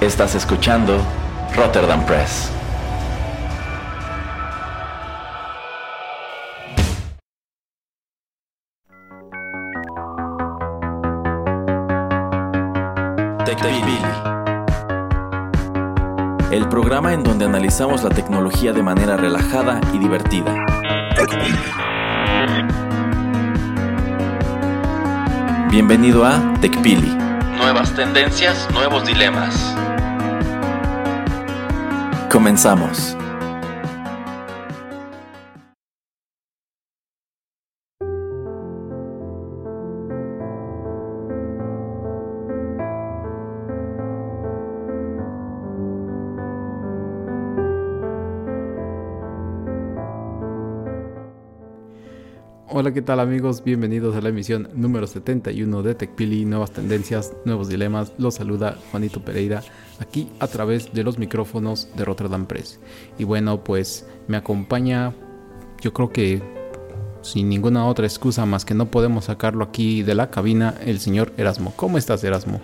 Estás escuchando Rotterdam Press. TechPili. El programa en donde analizamos la tecnología de manera relajada y divertida. Bienvenido a TechPili. Nuevas tendencias, nuevos dilemas. Comenzamos. Hola, ¿qué tal amigos? Bienvenidos a la emisión número 71 de TechPili, nuevas tendencias, nuevos dilemas. Los saluda Juanito Pereira aquí a través de los micrófonos de Rotterdam Press. Y bueno, pues me acompaña, yo creo que sin ninguna otra excusa más que no podemos sacarlo aquí de la cabina, el señor Erasmo. ¿Cómo estás, Erasmo?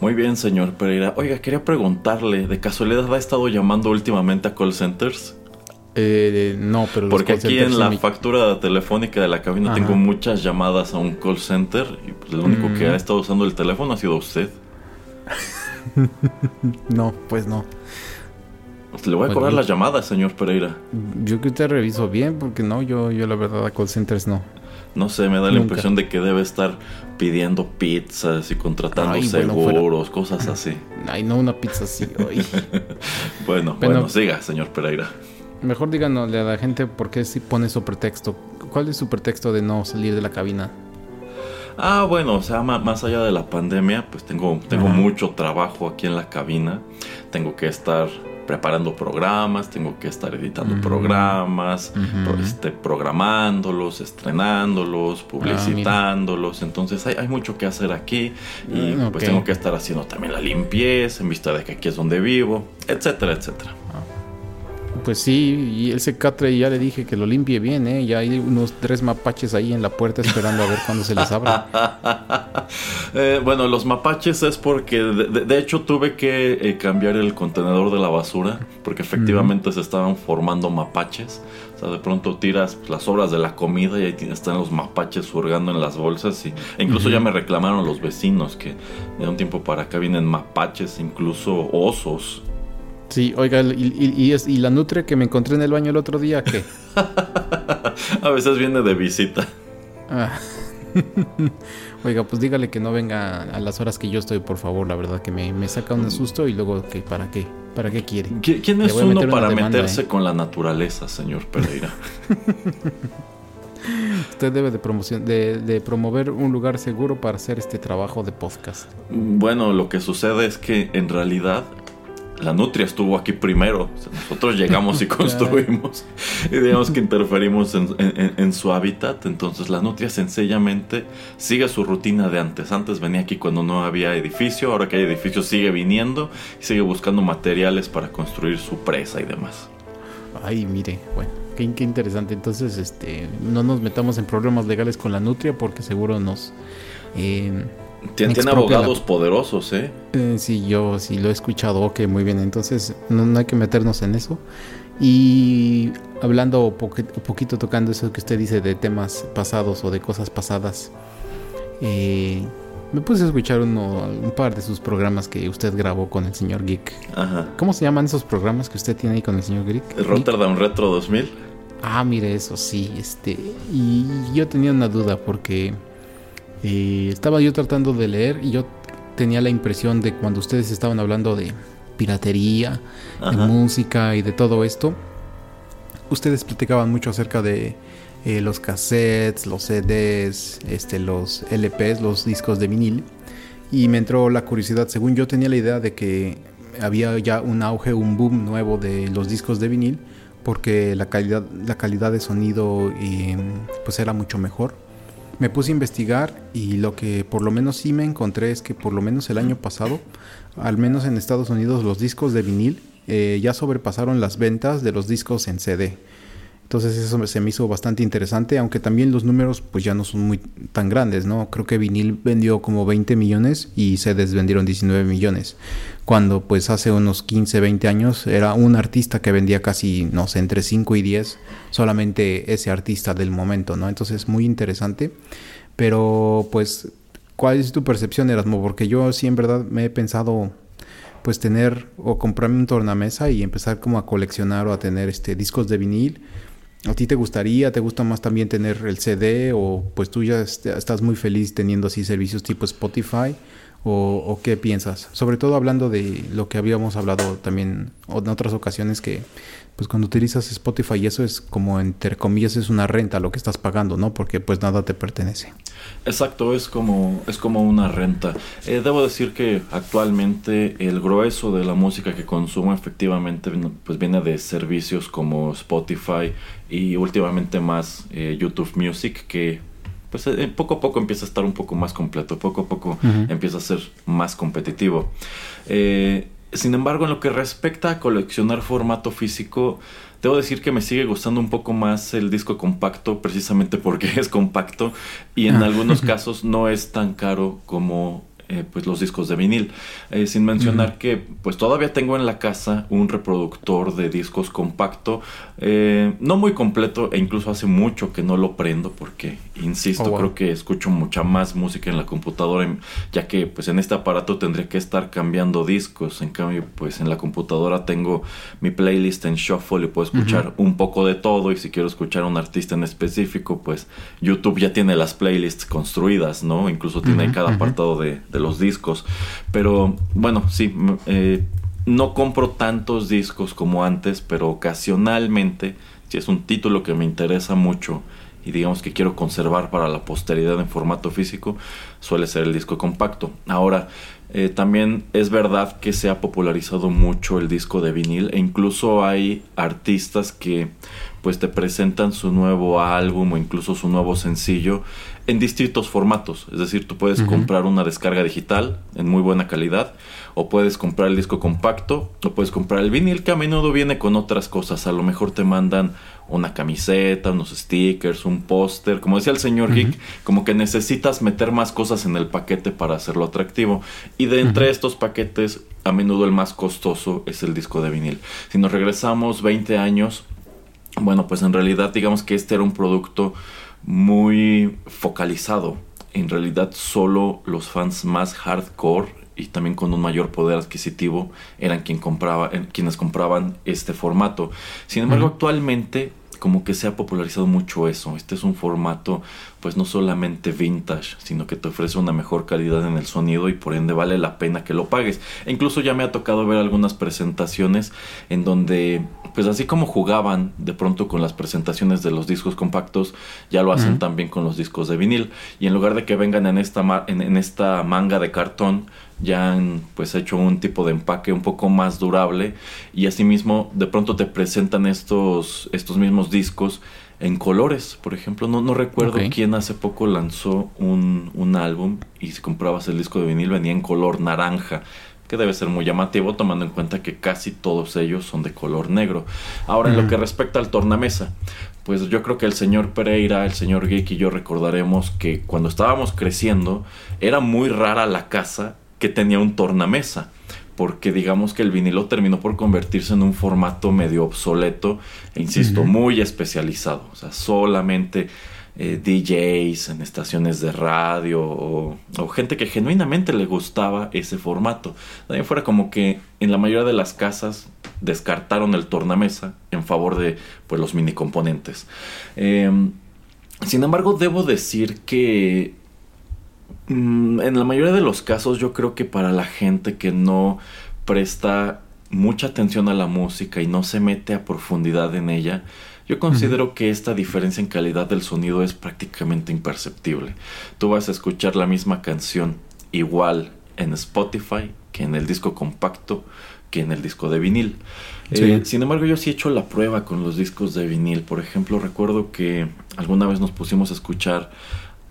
Muy bien, señor Pereira. Oiga, quería preguntarle, ¿de casualidad ha estado llamando últimamente a call centers? Eh, no, pero Porque aquí en la factura telefónica de la cabina tengo muchas llamadas a un call center y pues, el único que ha mm. estado usando el teléfono ha sido usted. no, pues no. Pues, le voy a pues cobrar las llamadas, señor Pereira. Yo que usted reviso bien, porque no, yo, yo la verdad a call centers no. No sé, me da la impresión de que debe estar pidiendo pizzas y contratando seguros, cosas así. Ay, no una pizza así. bueno, bueno, siga, señor Pereira. Mejor díganosle a la gente por qué si pone su pretexto. ¿Cuál es su pretexto de no salir de la cabina? Ah, bueno, o sea, más allá de la pandemia, pues tengo, tengo mucho trabajo aquí en la cabina. Tengo que estar preparando programas, tengo que estar editando programas, este, programándolos, estrenándolos, ah, publicitándolos. Entonces hay, hay, mucho que hacer aquí y ah, pues tengo que estar haciendo también la limpieza en vista de que aquí es donde vivo, etcétera, etcétera. Ah. Pues sí, y ese catre ya le dije que lo limpie bien, ¿eh? Ya hay unos tres mapaches ahí en la puerta esperando a ver cuándo se les abre. Eh, bueno, los mapaches es porque, de, hecho, tuve que eh, cambiar el contenedor de la basura, porque efectivamente se estaban formando mapaches. O sea, de pronto tiras las sobras de la comida y ahí están los mapaches hurgando en las bolsas. Y, e incluso ya me reclamaron los vecinos que de un tiempo para acá vienen mapaches, incluso osos. Sí, oiga, y, y, la nutre que me encontré en el baño el otro día, ¿qué? a veces viene de visita. Ah. oiga, pues dígale que no venga a las horas que yo estoy, por favor, la verdad que me, saca un susto y luego, que ¿para qué? ¿Para qué quiere? ¿Quién es uno para meterse ¿eh? con la naturaleza, señor Pereira? Usted debe de, promoción, de, de, promover un lugar seguro para hacer este trabajo de podcast. Bueno, lo que sucede es que en realidad la nutria estuvo aquí primero. nosotros llegamos y construimos y digamos que interferimos en, su hábitat. Entonces la nutria sencillamente sigue su rutina de antes. Antes venía aquí cuando no había edificio, ahora que hay edificio sigue viniendo y sigue buscando materiales para construir su presa y demás. Ay, mire, bueno, qué, qué interesante. Entonces, este, no nos metamos en problemas legales con la nutria porque seguro nos... Eh, tiene, abogados poderosos, ¿eh? ¿eh? Sí, yo sí lo he escuchado. Ok, muy bien. Entonces, no, hay que meternos en eso. Y hablando un poquito, tocando eso que usted dice de temas pasados o de cosas pasadas, eh, me puse a escuchar uno, un par de sus programas que usted grabó con el señor Geek. Ajá. ¿Cómo se llaman esos programas que usted tiene ahí con el señor Geek? El Rotterdam Retro 2000. Ah, mire, eso sí. este Y yo tenía una duda porque estaba yo tratando de leer y yo tenía la impresión de cuando ustedes estaban hablando de piratería, de música y de todo esto, ustedes platicaban mucho acerca de eh, los cassettes, los CDs, este, los LPs, los discos de vinil. Y me entró la curiosidad, según yo tenía la idea de que había ya un auge, un boom nuevo de los discos de vinil, porque la calidad, la calidad de sonido eh, pues era mucho mejor me puse a investigar y lo que por lo menos sí me encontré es que por lo menos el año pasado, al menos en Estados Unidos, los discos de vinil eh, ya sobrepasaron las ventas de los discos en CD. Entonces eso se me hizo bastante interesante, aunque también los números pues ya no son muy tan grandes, ¿no? Creo que vinil vendió como 20 millones y se desvendieron 19 millones, cuando pues hace unos 15, 20 años era un artista que vendía casi, no sé, entre 5 y 10, solamente ese artista del momento, ¿no? Entonces muy interesante, pero pues, ¿cuál es tu percepción, Erasmo? Porque yo sí en verdad me he pensado pues tener o comprarme un tornamesa y empezar como a coleccionar o a tener este discos de vinil ¿A ti te gustaría, te gusta más también tener el CD o pues tú ya estás muy feliz teniendo así servicios tipo Spotify o, qué piensas? Sobre todo hablando de lo que habíamos hablado también en otras ocasiones que pues cuando utilizas Spotify y eso es como entre comillas es una renta lo que estás pagando, ¿no? Porque pues nada te pertenece. Exacto, es como, es como una renta. Eh, debo decir que actualmente el grueso de la música que consumo efectivamente pues viene de servicios como Spotify y últimamente más eh, YouTube Music que pues eh, poco a poco empieza a estar un poco más completo, poco a poco empieza a ser más competitivo. Eh, sin embargo, en lo que respecta a coleccionar formato físico, debo decir que me sigue gustando un poco más el disco compacto, precisamente porque es compacto y en ah. algunos casos no es tan caro como eh, pues los discos de vinil. Eh, sin mencionar que pues todavía tengo en la casa un reproductor de discos compacto, eh, no muy completo e incluso hace mucho que no lo prendo porque, insisto, oh, creo que escucho mucha más música en la computadora, ya que pues en este aparato tendría que estar cambiando discos, en cambio pues en la computadora tengo mi playlist en shuffle y puedo escuchar un poco de todo. Y si quiero escuchar a un artista en específico pues YouTube ya tiene las playlists construidas, ¿no? Incluso tiene cada apartado de de los discos. Pero bueno, sí, eh, no compro tantos discos como antes, pero ocasionalmente, si es un título que me interesa mucho y digamos que quiero conservar para la posteridad en formato físico, suele ser el disco compacto. Ahora, eh, también es verdad que se ha popularizado mucho el disco de vinil e incluso hay artistas que pues te presentan su nuevo álbum o incluso su nuevo sencillo en distintos formatos. Es decir, tú puedes comprar una descarga digital en muy buena calidad, o puedes comprar el disco compacto, o puedes comprar el vinil que a menudo viene con otras cosas. A lo mejor te mandan una camiseta, unos stickers, un póster. Como decía el señor Geek, como que necesitas meter más cosas en el paquete para hacerlo atractivo. Y de entre estos paquetes, a menudo el más costoso es el disco de vinil. Si nos regresamos 20 años, bueno, pues en realidad digamos que este era un producto muy focalizado. En realidad solo los fans más hardcore y también con un mayor poder adquisitivo eran quien compraba, quienes compraban este formato. Sin embargo, actualmente como que se ha popularizado mucho eso. Este es un formato pues no solamente vintage, sino que te ofrece una mejor calidad en el sonido y por ende vale la pena que lo pagues. E incluso ya me ha tocado ver algunas presentaciones en donde pues así como jugaban de pronto con las presentaciones de los discos compactos, ya lo hacen también con los discos de vinil. Y en lugar de que vengan en esta, en esta manga de cartón, ya han pues hecho un tipo de empaque un poco más durable y asimismo de pronto te presentan estos, estos mismos discos en colores, por ejemplo, no, no recuerdo quién hace poco lanzó un, un álbum y si comprabas el disco de vinil venía en color naranja, que debe ser muy llamativo tomando en cuenta que casi todos ellos son de color negro. Ahora, en lo que respecta al tornamesa, pues yo creo que el señor Pereira, el señor Geek y yo recordaremos que cuando estábamos creciendo era muy rara la casa que tenía un tornamesa porque digamos que el vinilo terminó por convertirse en un formato medio obsoleto e insisto, muy especializado, o sea, solamente eh, DJs en estaciones de radio o, gente que genuinamente le gustaba ese formato. También fuera como que en la mayoría de las casas descartaron el tornamesa en favor de pues, los mini componentes. Em, sin embargo, debo decir que Mm, en la mayoría de los casos yo creo que para la gente que no presta mucha atención a la música y no se mete a profundidad en ella, yo considero que esta diferencia en calidad del sonido es prácticamente imperceptible. Tú vas a escuchar la misma canción igual en Spotify que en el disco compacto que en el disco de vinil. Eh, sin embargo, yo sí he hecho la prueba con los discos de vinil. Por ejemplo, recuerdo que alguna vez nos pusimos a escuchar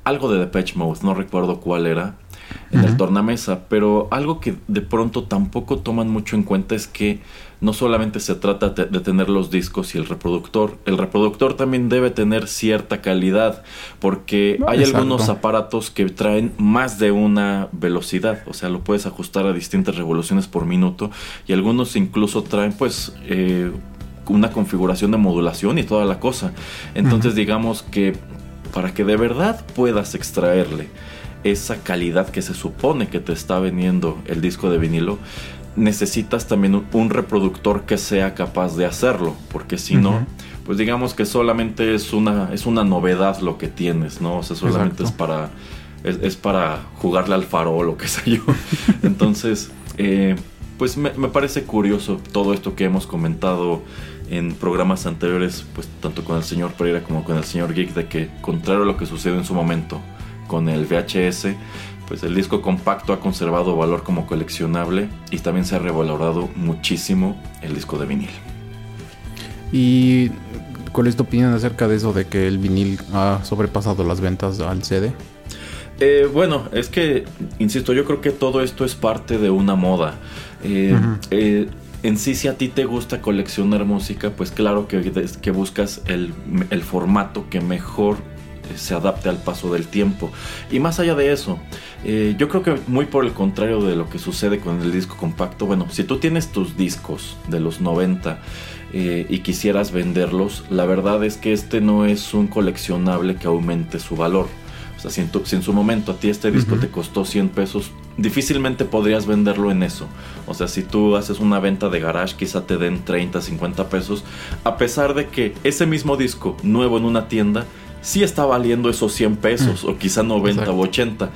algo de Depeche Mode, no recuerdo cuál era. en el tornamesa, pero algo que de pronto tampoco toman mucho en cuenta es que no solamente se trata de tener los discos y el reproductor, el reproductor también debe tener cierta calidad, porque hay algunos aparatos que traen más de una velocidad, o sea, lo puedes ajustar a distintas revoluciones por minuto, y algunos incluso traen pues eh, una configuración de modulación y toda la cosa. Entonces digamos que para que de verdad puedas extraerle esa calidad que se supone que te está vendiendo el disco de vinilo, necesitas también un reproductor que sea capaz de hacerlo, porque si no, pues digamos que solamente es una, es una novedad lo que tienes, ¿no? O sea, solamente es para, es, para jugarle al farol o qué sé yo. Entonces, eh, pues me, me, parece curioso todo esto que hemos comentado en programas anteriores, pues tanto con el señor Pereira como con el señor Geek, de que contrario a lo que sucedió en su momento con el VHS, pues el disco compacto ha conservado valor como coleccionable y también se ha revalorado muchísimo el disco de vinil. ¿Y cuál es tu opinión acerca de eso de que el vinil ha sobrepasado las ventas al CD? Eh, bueno, es que, insisto, yo creo que todo esto es parte de una moda. Eh, eh, en sí, si a ti te gusta coleccionar música, pues claro que, que buscas el, el formato que mejor se adapte al paso del tiempo. Y más allá de eso, eh, yo creo que muy por el contrario de lo que sucede con el disco compacto, bueno, si tú tienes tus discos de los 90 eh, y quisieras venderlos, la verdad es que este no es un coleccionable que aumente su valor. Sea, si en, su momento a ti este disco te costó 100 pesos, difícilmente podrías venderlo en eso. O sea, si tú haces una venta de garage, quizá te den 30, 50 pesos, a pesar de que ese mismo disco nuevo en una tienda sí está valiendo esos 100 pesos mm. o quizá 90 o 80.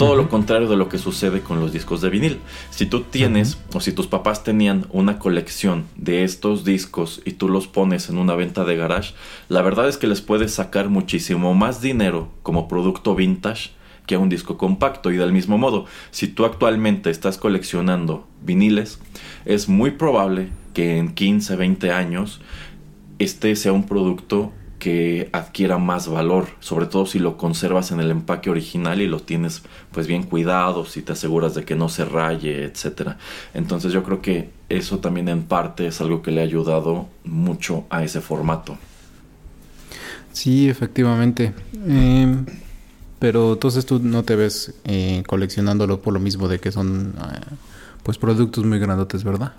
Todo lo contrario de lo que sucede con los discos de vinil. Si tú tienes o si tus papás tenían una colección de estos discos y tú los pones en una venta de garage, la verdad es que les puedes sacar muchísimo más dinero como producto vintage que a un disco compacto. Y del mismo modo, si tú actualmente estás coleccionando viniles, es muy probable que en 15, 20 años este sea un producto que adquiera más valor, sobre todo si lo conservas en el empaque original y lo tienes pues bien cuidado, si te aseguras de que no se raye, etcétera. Entonces yo creo que eso también en parte es algo que le ha ayudado mucho a ese formato. Sí, efectivamente. Em, pero entonces tú no te ves eh, coleccionándolo por lo mismo de que son eh, pues productos muy grandotes, ¿verdad?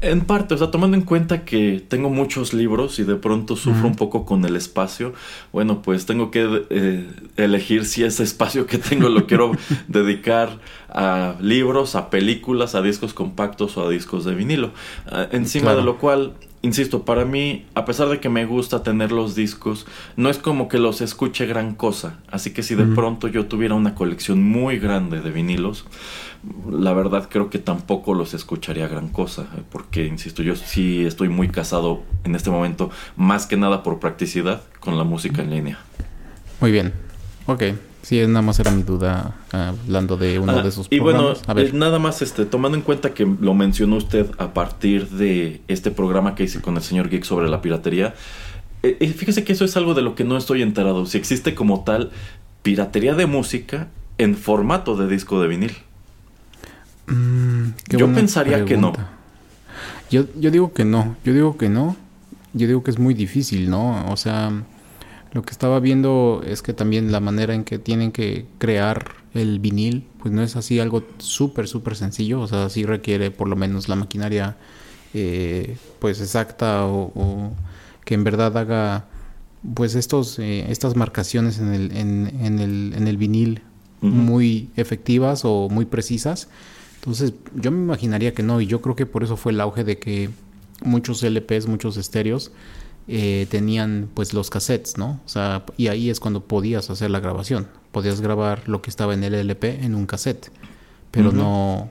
En parte, o sea, tomando en cuenta que tengo muchos libros y de pronto sufro un poco con el espacio, bueno, pues tengo que eh, elegir si ese espacio que tengo lo quiero dedicar a libros, a películas, a discos compactos o a discos de vinilo. Ah, encima de lo cual insisto, para mí, a pesar de que me gusta tener los discos, no es como que los escuche gran cosa. Así que si de pronto yo tuviera una colección muy grande de vinilos, la verdad creo que tampoco los escucharía gran cosa. Porque, insisto, yo sí estoy muy casado en este momento, más que nada por practicidad, con la música en línea. Muy bien. Ok. Sí, nada más era mi duda hablando de uno de esos Y bueno, eh, nada más este, tomando en cuenta que lo mencionó usted a partir de este programa que hice con el señor Geek sobre la piratería, eh, eh, fíjese que eso es algo de lo que no estoy enterado. Si existe como tal piratería de música en formato de disco de vinil. Mm, yo pensaría que no. Yo, yo digo que no, yo digo que no. Yo digo que es muy difícil, ¿no? O sea lo que estaba viendo es que también la manera en que tienen que crear el vinil, pues no es así algo súper, súper sencillo. O sea, sí requiere por lo menos la maquinaria eh, pues exacta o, que en verdad haga pues estos, eh, estas marcaciones en el, en, el, en el vinil muy efectivas o muy precisas. Entonces yo me imaginaría que no y yo creo que por eso fue el auge de que muchos LPs, muchos estéreos eh, tenían pues los cassettes, ¿no? O sea, y ahí es cuando podías hacer la grabación. Podías grabar lo que estaba en el LP en un cassette, pero no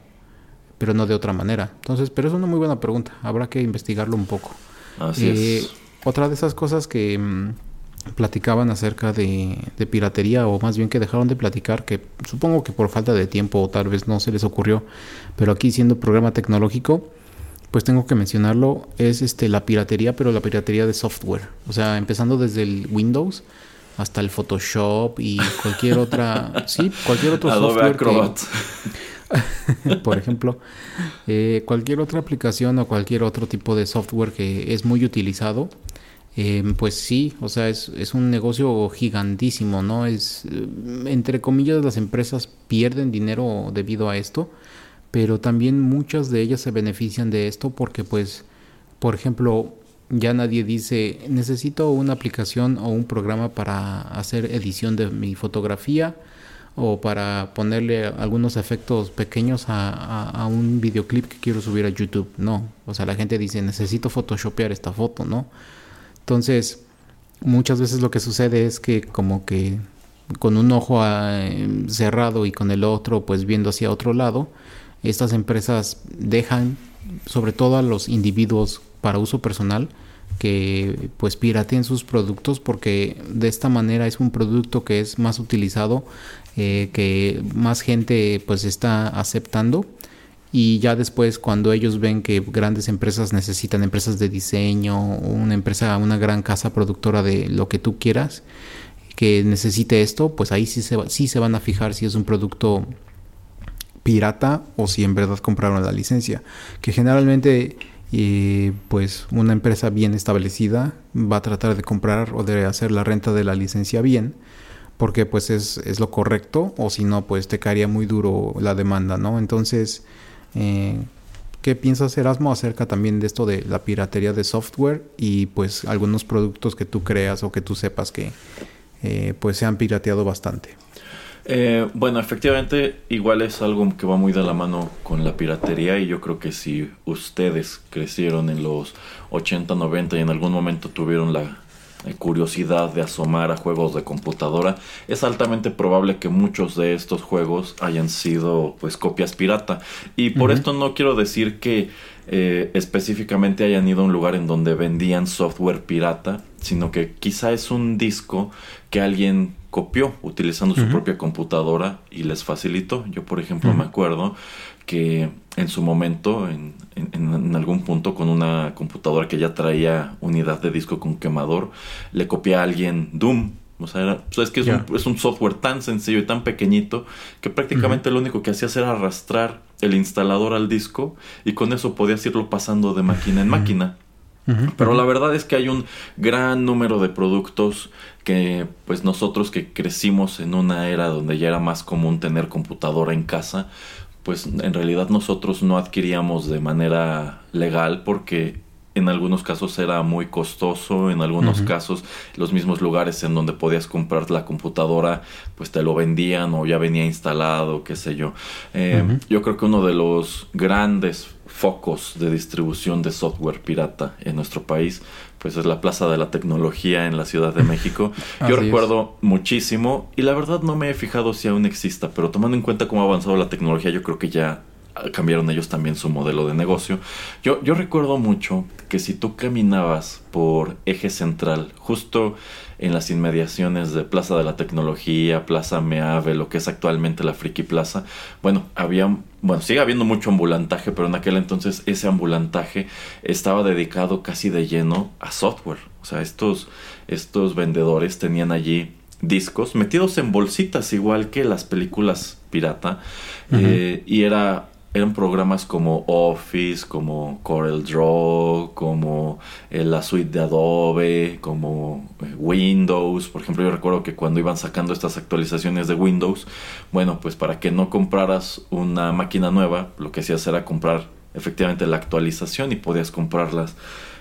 pero no de otra manera. Entonces, pero es una muy buena pregunta. Habrá que investigarlo un poco. Así eh, es. Otra de esas cosas que mm, platicaban acerca de, de, piratería, o más bien que dejaron de platicar, que supongo que por falta de tiempo o tal vez no se les ocurrió, pero aquí siendo programa tecnológico, pues tengo que mencionarlo, es este la piratería, pero la piratería de software. O sea, empezando desde el Windows, hasta el Photoshop y cualquier otra, sí, cualquier otro Adobe software. Acrobat. por ejemplo, eh, cualquier otra aplicación o cualquier otro tipo de software que es muy utilizado, eh, pues sí, o sea, es, es, un negocio gigantísimo, ¿no? Es, eh, entre comillas, las empresas pierden dinero debido a esto, pero también muchas de ellas se benefician de esto porque, pues, por ejemplo, ya nadie dice, necesito una aplicación o un programa para hacer edición de mi fotografía o para ponerle algunos efectos pequeños a, un videoclip que quiero subir a YouTube. No, o sea, la gente dice, necesito photoshopear esta foto, ¿no? Entonces, muchas veces lo que sucede es que como que con un ojo ah, cerrado y con el otro pues viendo hacia otro lado, estas empresas dejan sobre todo a los individuos para uso personal que pues pirateen sus productos porque de esta manera es un producto que es más utilizado eh, que más gente pues está aceptando. Y ya después cuando ellos ven que grandes empresas necesitan empresas de diseño una empresa una gran casa productora de lo que tú quieras que necesite esto pues ahí sí se, sí se van a fijar si es un producto pirata o si en verdad compraron la licencia que generalmente y pues una empresa bien establecida va a tratar de comprar o de hacer la renta de la licencia bien porque pues es, es lo correcto o si no pues te caería muy duro la demanda, ¿no? Entonces, eh, ¿qué piensas Erasmo acerca también de esto de la piratería de software y pues algunos productos que tú creas o que tú sepas que eh, pues se han pirateado bastante? Eh, bueno, efectivamente, igual es algo que va muy de la mano con la piratería y yo creo que si ustedes crecieron en los 80, 90 y en algún momento tuvieron la eh, curiosidad de asomar a juegos de computadora, es altamente probable que muchos de estos juegos hayan sido pues copias pirata. Y por esto no quiero decir que eh, específicamente hayan ido a un lugar en donde vendían software pirata, sino que quizá es un disco que alguien copió utilizando su propia computadora y les facilitó. Yo, por ejemplo, me acuerdo que en su momento, en, en, algún punto, con una computadora que ya traía unidad de disco con quemador, le copié a alguien Doom. O sea, es que es, un, es, un, software tan sencillo y tan pequeñito que prácticamente lo único que hacías era arrastrar el instalador al disco y con eso podías irlo pasando de máquina en máquina. Pero la verdad es que hay un gran número de productos que pues nosotros que crecimos en una era donde ya era más común tener computadora en casa, pues en realidad nosotros no adquiríamos de manera legal porque en algunos casos era muy costoso, en algunos casos los mismos lugares en donde podías comprar la computadora pues te lo vendían o ya venía instalado, qué sé yo. Eh, yo creo que uno de los grandes focos de distribución de software pirata en nuestro país pues es la Plaza de la Tecnología en la Ciudad de México. Yo recuerdo muchísimo y la verdad no me he fijado si aún exista, pero tomando en cuenta cómo ha avanzado la tecnología, yo creo que ya cambiaron ellos también su modelo de negocio. Yo, yo recuerdo mucho que si tú caminabas por eje central, justo en las inmediaciones de Plaza de la Tecnología, Plaza Meave, lo que es actualmente la Friki Plaza, bueno, había, bueno, sigue habiendo mucho ambulantaje, pero en aquel entonces ese ambulantaje estaba dedicado casi de lleno a software. O sea, estos, estos vendedores tenían allí discos metidos en bolsitas igual que las películas pirata eh, y era eran programas como Office, como Corel Draw, como eh, la suite de Adobe, como eh, Windows. Por ejemplo, yo recuerdo que cuando iban sacando estas actualizaciones de Windows, bueno, pues para que no compraras una máquina nueva, lo que hacías era comprar efectivamente la actualización y podías comprarlas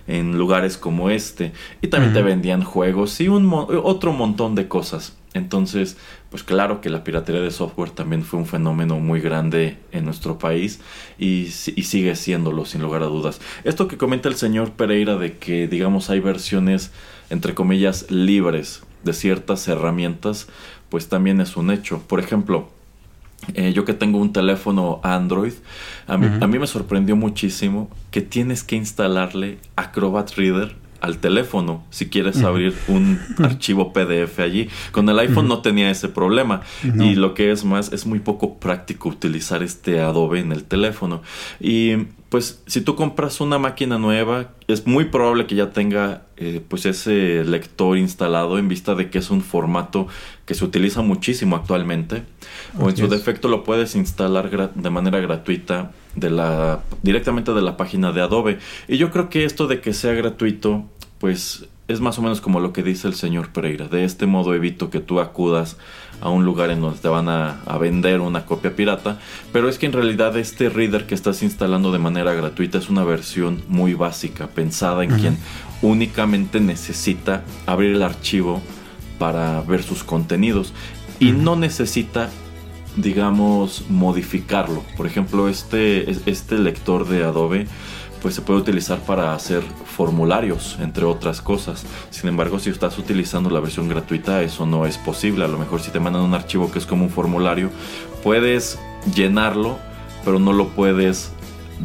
en lugares como este. Y también te vendían juegos y un otro montón de cosas. Entonces, pues claro que la piratería de software también fue un fenómeno muy grande en nuestro país y, y, sigue siéndolo sin lugar a dudas. Esto que comenta el señor Pereira de que digamos hay versiones entre comillas libres de ciertas herramientas, pues también es un hecho. Por ejemplo, eh, yo que tengo un teléfono Android, a mí, a mí me sorprendió muchísimo que tienes que instalarle Acrobat Reader al teléfono si quieres abrir un archivo PDF allí. Con el iPhone no tenía ese problema y lo que es más es muy poco práctico utilizar este Adobe en el teléfono. Y pues si tú compras una máquina nueva, es muy probable que ya tenga eh, pues ese lector instalado en vista de que es un formato que se utiliza muchísimo actualmente. o en su defecto lo puedes instalar de manera gratuita de la, directamente de la página de Adobe. Y yo creo que esto de que sea gratuito, pues es más o menos como lo que dice el señor Pereira. De este modo evito que tú acudas a un lugar en donde te van a, vender una copia pirata. Pero es que en realidad este reader que estás instalando de manera gratuita es una versión muy básica, pensada en quien únicamente necesita abrir el archivo para ver sus contenidos. Y no necesita digamos, modificarlo. Por ejemplo, este, este lector de Adobe pues se puede utilizar para hacer formularios, entre otras cosas. Sin embargo, si estás utilizando la versión gratuita, eso no es posible. A lo mejor si te mandan un archivo que es como un formulario, puedes llenarlo, pero no lo puedes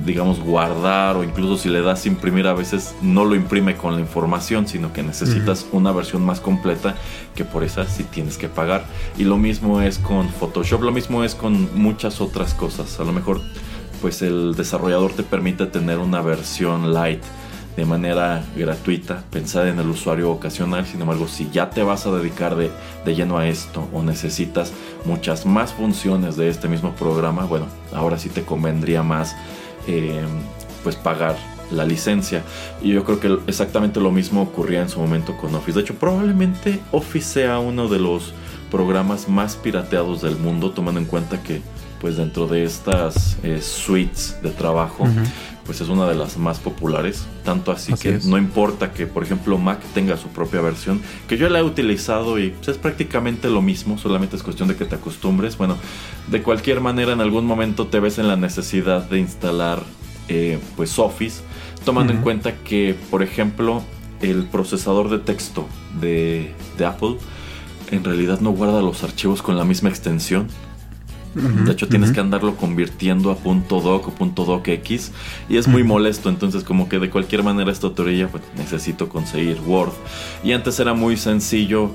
digamos guardar o incluso si le das imprimir a veces no lo imprime con la información sino que necesitas una versión más completa que por esa sí tienes que pagar. Y lo mismo es con Photoshop lo mismo es con muchas otras cosas. A lo mejor pues el desarrollador te permite tener una versión light de manera gratuita, pensada en el usuario ocasional. Sin embargo, si ya te vas a dedicar de, lleno a esto o necesitas muchas más funciones de este mismo programa, bueno, ahora sí te convendría más eh, pues pagar la licencia. Y yo creo que exactamente lo mismo ocurría en su momento con Office. De hecho, probablemente Office sea uno de los programas más pirateados del mundo, tomando en cuenta que pues dentro de estas eh, suites de trabajo, pues es una de las más populares. Tanto así, que no importa que, por ejemplo, Mac tenga su propia versión, que yo la he utilizado y pues, es prácticamente lo mismo, solamente es cuestión de que te acostumbres. Bueno, de cualquier manera, en algún momento te ves en la necesidad de instalar eh, pues Office, tomando en cuenta que, por ejemplo, el procesador de texto de, de Apple en realidad no guarda los archivos con la misma extensión de hecho, tienes que andarlo convirtiendo a .doc o .docx y es muy molesto. Entonces, como que de cualquier manera esta teoría, pues necesito conseguir Word. Y antes era muy sencillo,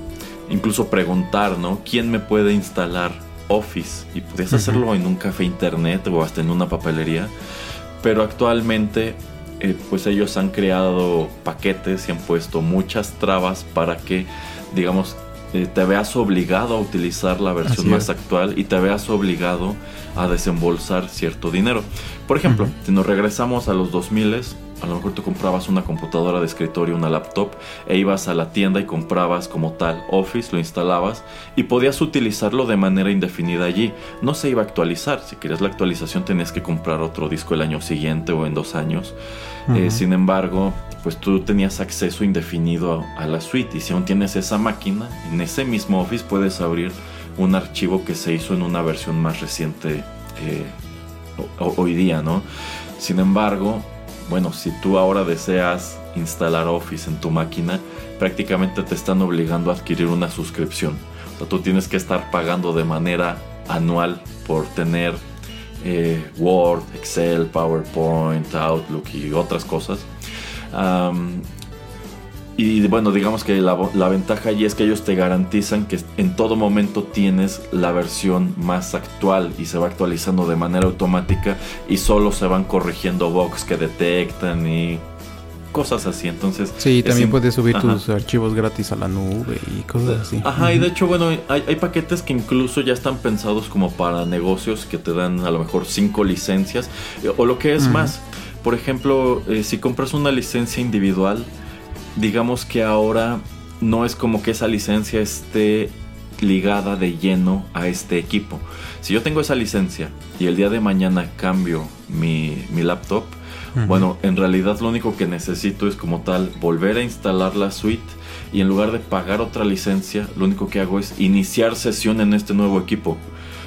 incluso preguntar, ¿no? ¿Quién me puede instalar Office? Y podías hacerlo en un café internet o hasta en una papelería. Pero actualmente, eh, pues ellos han creado paquetes y han puesto muchas trabas para que, digamos, eh, te veas obligado a utilizar la versión más actual y te veas obligado a desembolsar cierto dinero. Por ejemplo, si nos regresamos a los 2000, a lo mejor tú comprabas una computadora de escritorio, una laptop, e ibas a la tienda y comprabas como tal Office, lo instalabas y podías utilizarlo de manera indefinida allí. No se iba a actualizar, si querías la actualización tenías que comprar otro disco el año siguiente o en dos años. Eh, sin embargo, pues tú tenías acceso indefinido a, la suite y si aún tienes esa máquina, en ese mismo Office puedes abrir un archivo que se hizo en una versión más reciente eh, hoy día, ¿no? Sin embargo, bueno, si tú ahora deseas instalar Office en tu máquina, prácticamente te están obligando a adquirir una suscripción. O sea, tú tienes que estar pagando de manera anual por tener eh, Word, Excel, PowerPoint, Outlook y otras cosas. Y bueno, digamos que la, ventaja allí es que ellos te garantizan que en todo momento tienes la versión más actual y se va actualizando de manera automática y solo se van corrigiendo bugs que detectan y cosas así. Entonces, sí, también puedes subir tus archivos gratis a la nube y cosas así. Ajá, y de hecho, bueno, hay, paquetes que incluso ya están pensados como para negocios que te dan a lo mejor cinco licencias o lo que es más. Por ejemplo, eh, si compras una licencia individual, digamos que ahora no es como que esa licencia esté ligada de lleno a este equipo. Si yo tengo esa licencia y el día de mañana cambio mi, mi laptop, bueno, en realidad lo único que necesito es como tal volver a instalar la suite y en lugar de pagar otra licencia, lo único que hago es iniciar sesión en este nuevo equipo.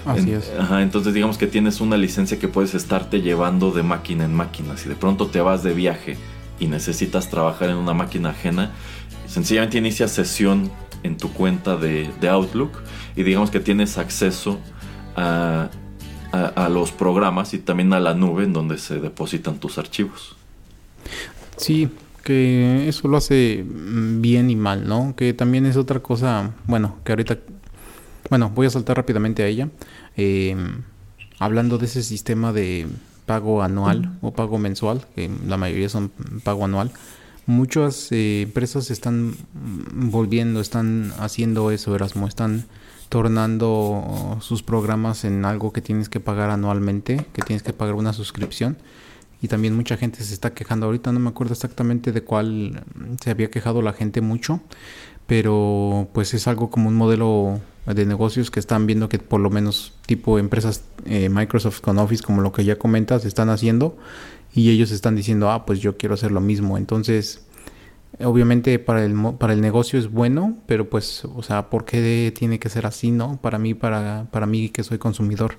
Así es. Ajá, entonces digamos que tienes una licencia que puedes estarte llevando de máquina en máquina. Si de pronto te vas de viaje y necesitas trabajar en una máquina ajena, sencillamente inicias sesión en tu cuenta de, de Outlook y digamos que tienes acceso a a, los programas y también a la nube en donde se depositan tus archivos. Sí, que eso lo hace bien y mal, ¿no? Que también es otra cosa, bueno, que ahorita, bueno, voy a saltar rápidamente a ella. Eh, hablando de ese sistema de pago anual o pago mensual, que la mayoría son pago anual, muchas eh, empresas están volviendo, están haciendo eso, Erasmo, están tornando sus programas en algo que tienes que pagar anualmente, que tienes que pagar una suscripción. Y también mucha gente se está quejando. Ahorita no me acuerdo exactamente de cuál se había quejado la gente mucho, pero pues es algo como un modelo de negocios que están viendo que por lo menos tipo empresas eh, Microsoft con Office como lo que ya comentas están haciendo y ellos están diciendo ah pues yo quiero hacer lo mismo entonces obviamente para el para el negocio es bueno pero pues o sea por qué tiene que ser así no para mí para para mí que soy consumidor.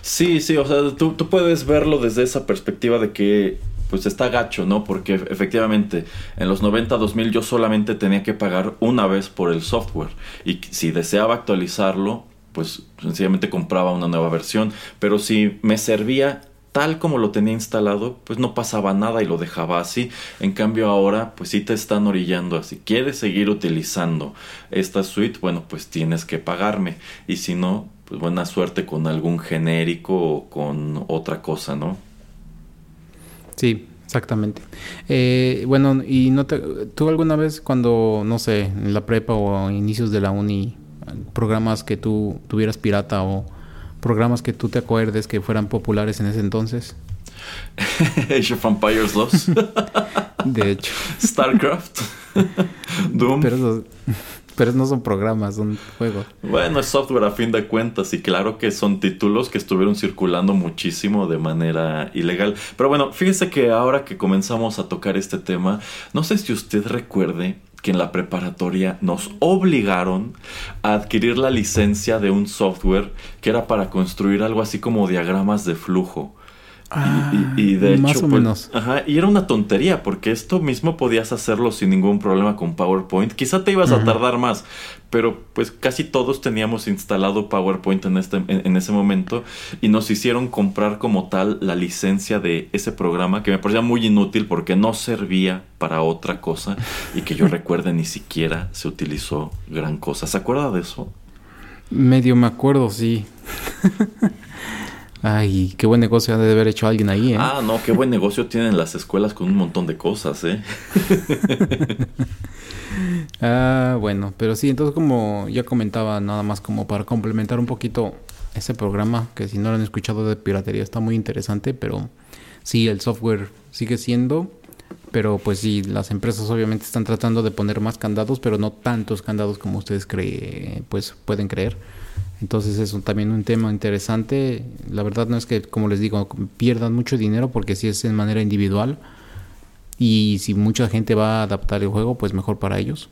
Sí sí o sea tú, tú puedes verlo desde esa perspectiva de que pues está gacho, ¿no? Porque efectivamente en los 90 2000 yo solamente tenía que pagar una vez por el software y si deseaba actualizarlo, pues sencillamente compraba una nueva versión, pero si me servía tal como lo tenía instalado, pues no pasaba nada y lo dejaba así. En cambio ahora, pues sí te están orillando así. ¿Quieres seguir utilizando esta suite? Bueno, pues tienes que pagarme. Y si no, pues buena suerte con algún genérico o con otra cosa, ¿no? Sí, exactamente. Eh, bueno, ¿y no te, tú alguna vez cuando, no sé, en la prepa o inicios de la uni, programas que tú tuvieras pirata o programas que tú te acuerdes que fueran populares en ese entonces? Age of Empires 2. de hecho. StarCraft. Doom. Pero pero no son programas, son juegos. Bueno, es software a fin de cuentas y claro que son títulos que estuvieron circulando muchísimo de manera ilegal. Pero bueno, fíjese que ahora que comenzamos a tocar este tema, no sé si usted recuerde que en la preparatoria nos obligaron a adquirir la licencia de un software que era para construir algo así como diagramas de flujo. Ah, y, de hecho, más o pues, menos. Ajá, y era una tontería, porque esto mismo podías hacerlo sin ningún problema con PowerPoint. Quizá te ibas a tardar más, pero pues casi todos teníamos instalado PowerPoint en, este, en, ese momento y nos hicieron comprar como tal la licencia de ese programa que me parecía muy inútil porque no servía para otra cosa y que yo recuerde ni siquiera se utilizó gran cosa. ¿Se acuerda de eso? Medio me acuerdo, sí. Ay, qué buen negocio ha de haber hecho alguien ahí, ¿eh? Ah, no, qué buen negocio tienen las escuelas con un montón de cosas, ¿eh? ah, bueno, pero sí, entonces como ya comentaba, nada más como para complementar un poquito ese programa, que si no lo han escuchado de piratería está muy interesante, pero sí, el software sigue siendo, pero pues sí, las empresas obviamente están tratando de poner más candados, pero no tantos candados como ustedes creen, pues pueden creer entonces es también un tema interesante. La verdad no es que, como les digo, pierdan mucho dinero porque si es en manera individual y si mucha gente va a adaptar el juego, pues mejor para ellos.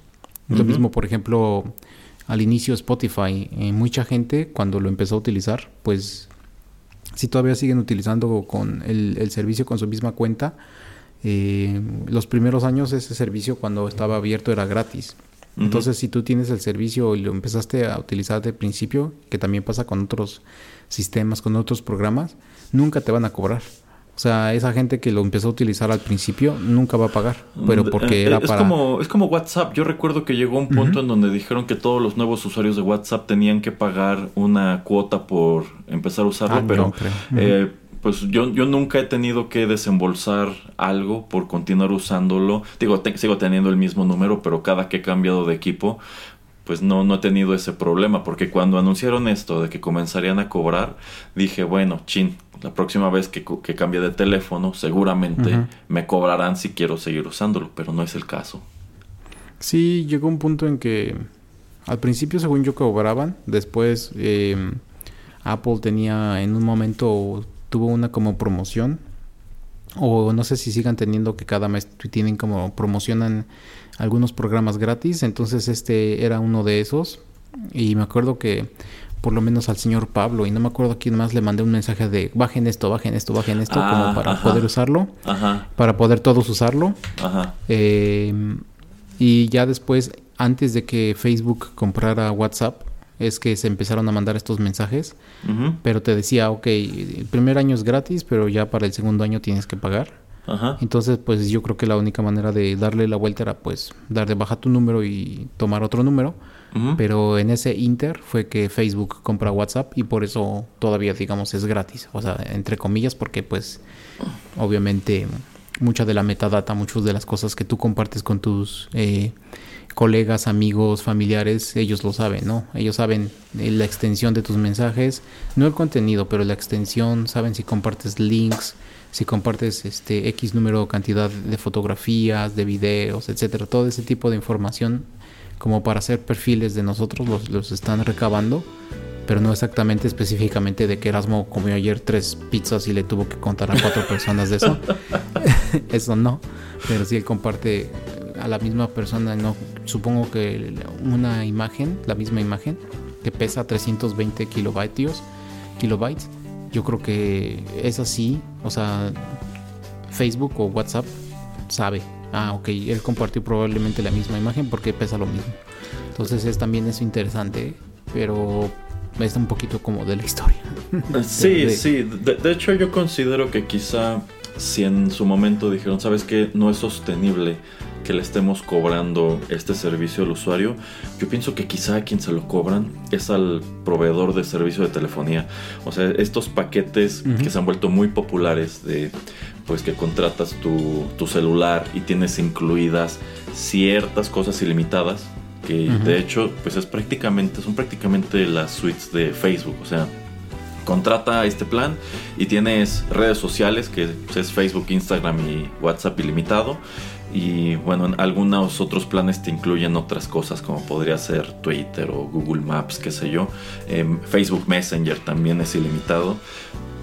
Lo mismo, por ejemplo, al inicio Spotify, eh, mucha gente cuando lo empezó a utilizar, pues si todavía siguen utilizando con el, servicio con su misma cuenta, eh, los primeros años ese servicio cuando estaba abierto era gratis. Entonces, si tú tienes el servicio y lo empezaste a utilizar de principio, que también pasa con otros sistemas, con otros programas, nunca te van a cobrar. O sea, esa gente que lo empezó a utilizar al principio nunca va a pagar, pero mm, porque eh, era es para... Como, es como WhatsApp. Yo recuerdo que llegó un punto en donde dijeron que todos los nuevos usuarios de WhatsApp tenían que pagar una cuota por empezar a usarlo, ah, pero pues yo, yo nunca he tenido que desembolsar algo por continuar usándolo. Digo, sigo teniendo el mismo número, pero cada que he cambiado de equipo, pues no, no he tenido ese problema. Porque cuando anunciaron esto de que comenzarían a cobrar, dije, bueno, chin, la próxima vez que, que cambie de teléfono, seguramente me cobrarán si quiero seguir usándolo, pero no es el caso. Sí, llegó un punto en que al principio, según yo, cobraban. Después, eh, Apple tenía en un momento tuvo una como promoción o no sé si sigan teniendo que cada mes tienen como promocionan algunos programas gratis, entonces este era uno de esos. Y me acuerdo que por lo menos al señor Pablo y no me acuerdo a quién más le mandé un mensaje de bajen esto, bajen esto, bajen esto como ah, para poder usarlo, para poder todos usarlo. Eh, y ya después, antes de que Facebook comprara WhatsApp, es que se empezaron a mandar estos mensajes, pero te decía, ok, el primer año es gratis, pero ya para el segundo año tienes que pagar. Entonces, pues yo creo que la única manera de darle la vuelta era pues dar de baja tu número y tomar otro número. Pero en ese inter fue que Facebook compra WhatsApp y por eso todavía digamos es gratis. O sea, entre comillas, porque pues obviamente mucha de la metadata, muchas de las cosas que tú compartes con tus eh, colegas, amigos, familiares, ellos lo saben, ¿no? Ellos saben eh, la extensión de tus mensajes, no el contenido, pero la extensión, saben si compartes links, si compartes este X número cantidad de fotografías, de videos, etcétera, todo ese tipo de información como para hacer perfiles de nosotros los, los están recabando, pero no exactamente específicamente de que Erasmo comió ayer tres pizzas y le tuvo que contar a cuatro personas de eso. eso no, pero si él comparte a la misma persona, no supongo que una imagen, la misma imagen, que pesa 320 kilobytes, kilobytes, yo creo que es así, o sea, Facebook o WhatsApp sabe, ah, ok, él compartió probablemente la misma imagen porque pesa lo mismo. Entonces es también eso interesante, pero es un poquito como de la historia. Sí, sí, de, de hecho yo considero que quizá si en su momento dijeron, sabes que no es sostenible que le estemos cobrando este servicio al usuario, yo pienso que quizá a quien se lo cobran es al proveedor de servicio de telefonía. O sea, estos paquetes que se han vuelto muy populares de pues que contratas tu, tu celular y tienes incluidas ciertas cosas ilimitadas que de hecho pues es prácticamente son prácticamente las suites de Facebook, o sea, contrata este plan y tienes redes sociales que es Facebook, Instagram y WhatsApp ilimitado y bueno, en algunos otros planes te incluyen otras cosas como podría ser Twitter o Google Maps, qué sé yo. Em, Facebook Messenger también es ilimitado.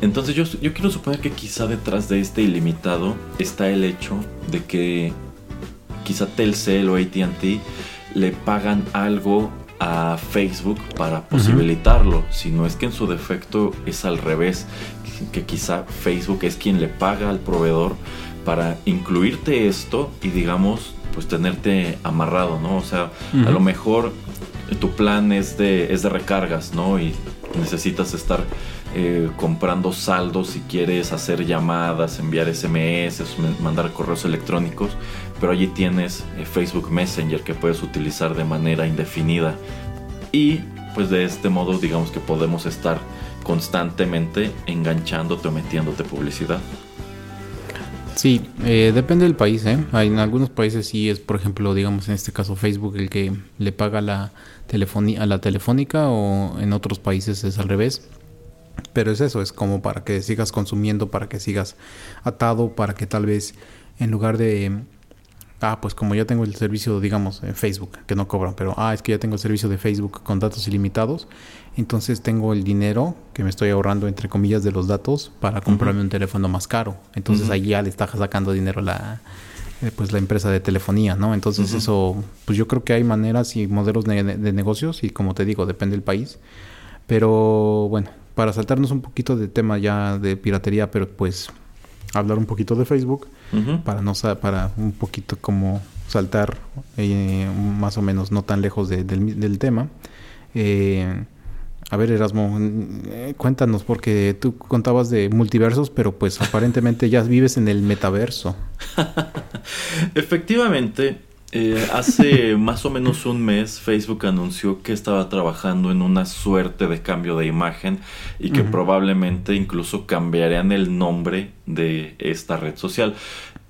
Entonces yo, yo quiero suponer que quizá detrás de este ilimitado está el hecho de que quizá Telcel o ATT le pagan algo a Facebook para posibilitarlo, si no es que en su defecto es al revés, que quizá Facebook es quien le paga al proveedor para incluirte esto y digamos, pues tenerte amarrado, ¿no? O sea, a lo mejor tu plan es de, es de recargas, ¿no? Y necesitas estar eh, comprando saldos si quieres hacer llamadas, enviar SMS, mandar correos electrónicos, pero allí tienes eh, Facebook Messenger que puedes utilizar de manera indefinida. Y pues de este modo digamos que podemos estar constantemente enganchándote o metiéndote publicidad. Sí, eh, depende del país, ¿eh? En algunos países sí es, por ejemplo, digamos en este caso Facebook el que le paga la a la telefónica o en otros países es al revés. Pero es eso, es como para que sigas consumiendo, para que sigas atado, para que tal vez en lugar de ah, pues como ya tengo el servicio, digamos, en Facebook, que no cobran, pero ah, es que ya tengo el servicio de Facebook con datos ilimitados, entonces tengo el dinero que me estoy ahorrando, entre comillas, de los datos para comprarme un teléfono más caro. Entonces ahí ya le está sacando dinero la eh, pues la empresa de telefonía, ¿no? Entonces eso, pues yo creo que hay maneras y modelos de, negocios y como te digo, depende del país. Pero bueno, para saltarnos un poquito de tema ya de piratería, pero pues hablar un poquito de Facebook para no para un poquito como saltar eh, más o menos no tan lejos del, tema. Eh, a ver, Erasmo, eh, cuéntanos, porque tú contabas de multiversos, pero pues aparentemente ya vives en el metaverso. Efectivamente, eh, hace más o menos un mes Facebook anunció que estaba trabajando en una suerte de cambio de imagen y que probablemente incluso cambiarían el nombre de esta red social.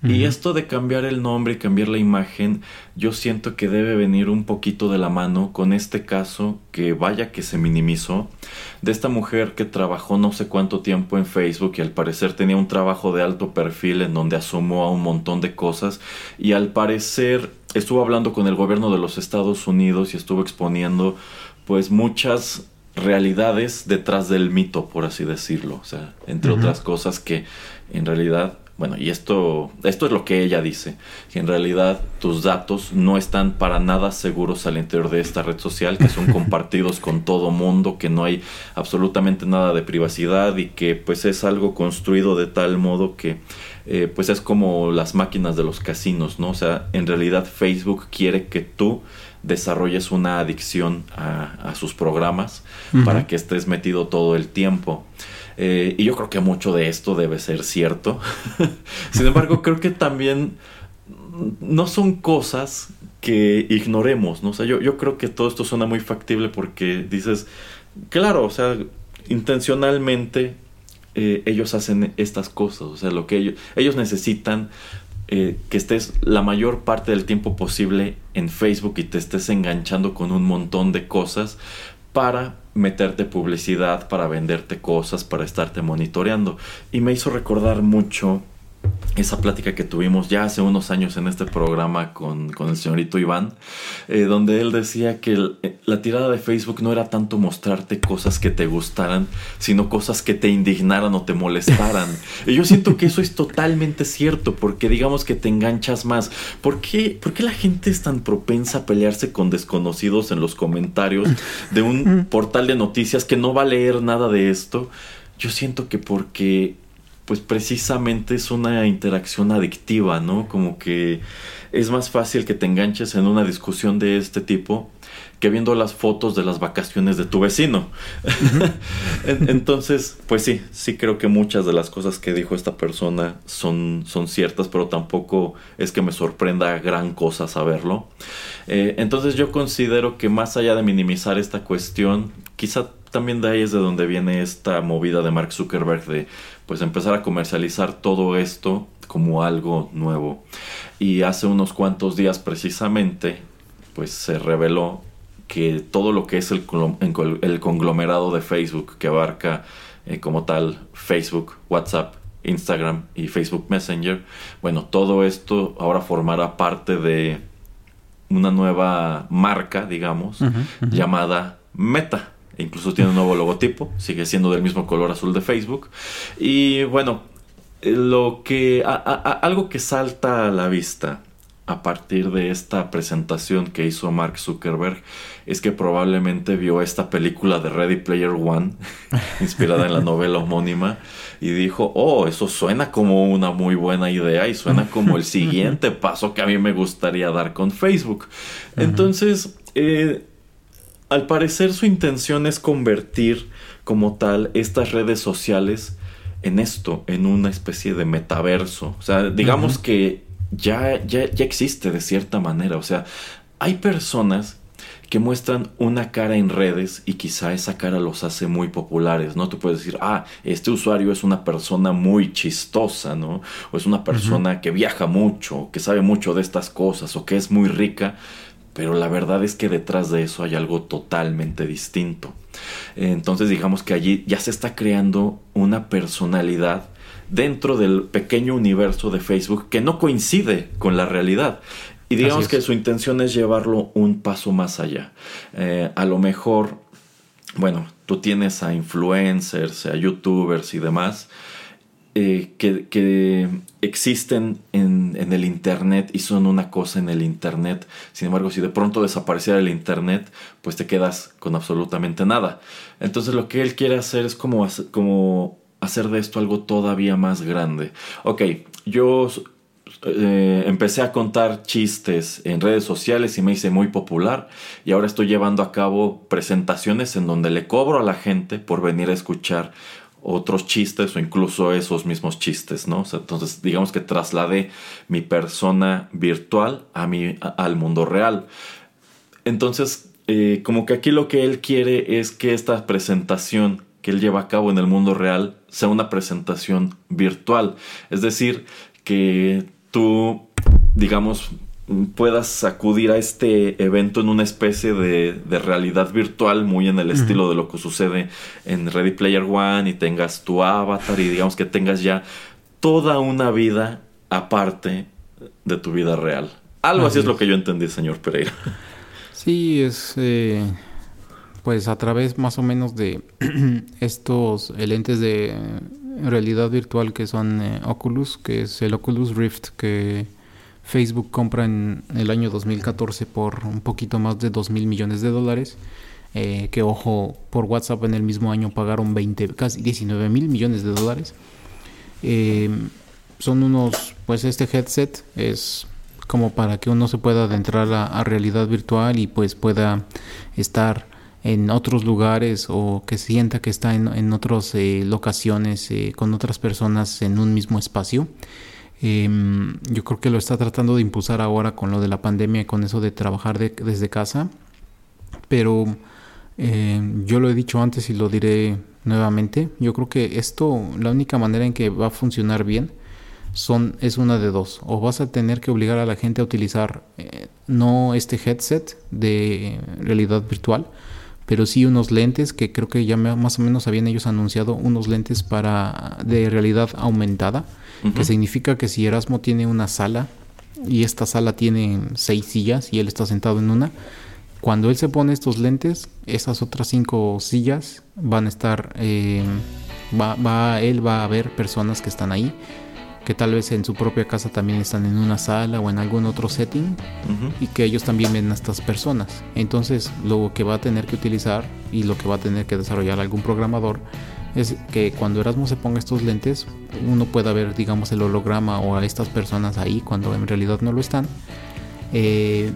Y esto de cambiar el nombre y cambiar la imagen, yo siento que debe venir un poquito de la mano con este caso que vaya que se minimizó, de esta mujer que trabajó no sé cuánto tiempo en Facebook y al parecer tenía un trabajo de alto perfil en donde asomó a un montón de cosas y al parecer estuvo hablando con el gobierno de los Estados Unidos y estuvo exponiendo pues muchas realidades detrás del mito, por así decirlo, o sea, entre otras cosas que en realidad bueno, y esto, esto es lo que ella dice, que en realidad tus datos no están para nada seguros al interior de esta red social, que son compartidos con todo mundo, que no hay absolutamente nada de privacidad y que pues es algo construido de tal modo que eh, pues es como las máquinas de los casinos, ¿no? O sea, en realidad Facebook quiere que tú desarrolles una adicción a, sus programas para que estés metido todo el tiempo. Eh, y yo creo que mucho de esto debe ser cierto. Sin embargo, creo que también no son cosas que ignoremos, ¿no? O yo, yo creo que todo esto suena muy factible porque dices, claro, o sea, intencionalmente eh, ellos hacen estas cosas, o sea, lo que ellos, ellos necesitan eh, que estés la mayor parte del tiempo posible en Facebook y te estés enganchando con un montón de cosas para meterte publicidad, para venderte cosas, para estarte monitoreando. Y me hizo recordar mucho esa plática que tuvimos ya hace unos años en este programa con, el señorito Iván, eh, donde él decía que eh, la tirada de Facebook no era tanto mostrarte cosas que te gustaran, sino cosas que te indignaran o te molestaran. y yo siento que eso es totalmente cierto, porque digamos que te enganchas más. ¿Por qué, ¿Por qué la gente es tan propensa a pelearse con desconocidos en los comentarios de un portal de noticias que no va a leer nada de esto? Yo siento que porque pues precisamente es una interacción adictiva, ¿no? Como que es más fácil que te enganches en una discusión de este tipo que viendo las fotos de las vacaciones de tu vecino. Entonces, pues sí, sí creo que muchas de las cosas que dijo esta persona son, son ciertas, pero tampoco es que me sorprenda gran cosa saberlo. Eh, entonces yo considero que más allá de minimizar esta cuestión, quizá también de ahí es de donde viene esta movida de Mark Zuckerberg de pues empezar a comercializar todo esto como algo nuevo. Y hace unos cuantos días precisamente pues se reveló que todo lo que es el, el conglomerado de Facebook que abarca eh, como tal Facebook, WhatsApp, Instagram y Facebook Messenger, bueno, todo esto ahora formará parte de una nueva marca, digamos, llamada Meta. Incluso tiene un nuevo logotipo, sigue siendo del mismo color azul de Facebook. Y bueno, lo que algo que salta a la vista a partir de esta presentación que hizo Mark Zuckerberg es que probablemente vio esta película de Ready Player One, inspirada en la novela homónima, y dijo, oh, eso suena como una muy buena idea y suena como el siguiente paso que a mí me gustaría dar con Facebook. Entonces, eh, al parecer su intención es convertir como tal estas redes sociales en esto, en una especie de metaverso. O sea, digamos que ya, ya, ya existe de cierta manera. O sea, hay personas que muestran una cara en redes y quizá esa cara los hace muy populares, ¿no? Tú puedes decir, ah, este usuario es una persona muy chistosa, ¿no? O es una persona que viaja mucho, que sabe mucho de estas cosas, o que es muy rica pero la verdad es que detrás de eso hay algo totalmente distinto. Entonces digamos que allí ya se está creando una personalidad dentro del pequeño universo de Facebook que no coincide con la realidad. Y digamos que su intención es llevarlo un paso más allá. Eh, a lo mejor, bueno, tú tienes a influencers, a youtubers y demás eh, que, existen en, el Internet y son una cosa en el Internet. Sin embargo, si de pronto desapareciera el Internet, pues te quedas con absolutamente nada. Entonces lo que él quiere hacer es como, como hacer de esto algo todavía más grande. Ok, yo eh, empecé a contar chistes en redes sociales y me hice muy popular y ahora estoy llevando a cabo presentaciones en donde le cobro a la gente por venir a escuchar otros chistes o incluso esos mismos chistes, ¿no? entonces, digamos que trasladé mi persona virtual a al mundo real. Entonces, eh, como que aquí lo que él quiere es que esta presentación que él lleva a cabo en el mundo real sea una presentación virtual. Es decir, que tú, digamos, puedas acudir a este evento en una especie de, realidad virtual muy en el estilo de lo que sucede en Ready Player One y tengas tu avatar y digamos que tengas ya toda una vida aparte de tu vida real. Algo así, es, lo que yo entendí, señor Pereira. Sí, es eh, pues a través más o menos de estos lentes de realidad virtual que son eh, Oculus, que es el Oculus Rift que Facebook compra en el año 2014 por un poquito más de 2 mil millones de dólares. Eh, que ojo, por WhatsApp en el mismo año pagaron 20, casi 19 mil millones de dólares. Eh, son unos, pues este headset es como para que uno se pueda adentrar a, realidad virtual y pues pueda estar en otros lugares o que sienta que está en, en otras eh, locaciones eh, con otras personas en un mismo espacio. Em, yo creo que lo está tratando de impulsar ahora con lo de la pandemia y con eso de trabajar desde casa. Pero em, yo lo he dicho antes y lo diré nuevamente. Yo creo que esto, la única manera en que va a funcionar bien son, es una de dos. O vas a tener que obligar a la gente a utilizar eh, no este headset de realidad virtual, pero sí unos lentes que creo que ya más o menos habían ellos anunciado unos lentes para de realidad aumentada, que significa que si Erasmo tiene una sala y esta sala tiene seis sillas y él está sentado en una, cuando él se pone estos lentes, esas otras cinco sillas van a estar, eh, va, va, él va a ver personas que están ahí que tal vez en su propia casa también están en una sala o en algún otro setting y que ellos también ven a estas personas. Entonces lo que va a tener que utilizar y lo que va a tener que desarrollar algún programador es que cuando Erasmus se ponga estos lentes uno pueda ver digamos el holograma o a estas personas ahí cuando en realidad no lo están. Eh,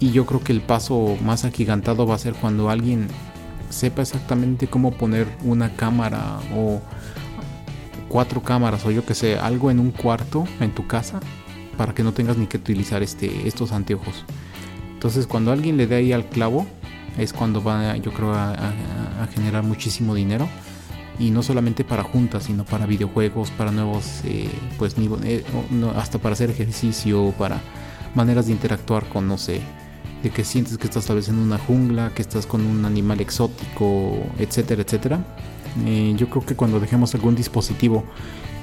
y yo creo que el paso más agigantado va a ser cuando alguien sepa exactamente cómo poner una cámara o cuatro cámaras o yo que sé, algo en un cuarto en tu casa para que no tengas ni que utilizar este, estos anteojos. Entonces cuando alguien le dé ahí al clavo es cuando va yo creo a, generar muchísimo dinero y no solamente para juntas sino para videojuegos, para nuevos eh, pues eh, hasta para hacer ejercicio, para maneras de interactuar con no sé de que sientes que estás tal vez en una jungla, que estás con un animal exótico, etcétera, etcétera eh, yo creo que cuando dejemos algún dispositivo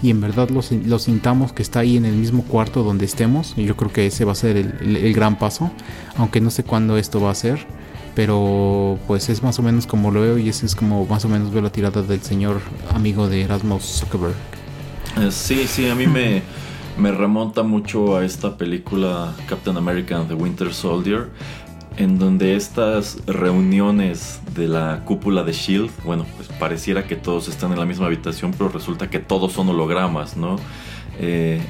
y en verdad lo, lo, sintamos que está ahí en el mismo cuarto donde estemos, yo creo que ese va a ser el, gran paso, aunque no sé cuándo esto va a ser, pero pues es más o menos como lo veo y ese es como más o menos veo la tirada del señor amigo de Erasmus Zuckerberg. Eh, sí, sí, a mí me, me remonta mucho a esta película Captain America and the Winter Soldier en donde estas reuniones de la cúpula de Shield, bueno, pues pareciera que todos están en la misma habitación, pero resulta que todos son hologramas, ¿no? Eh,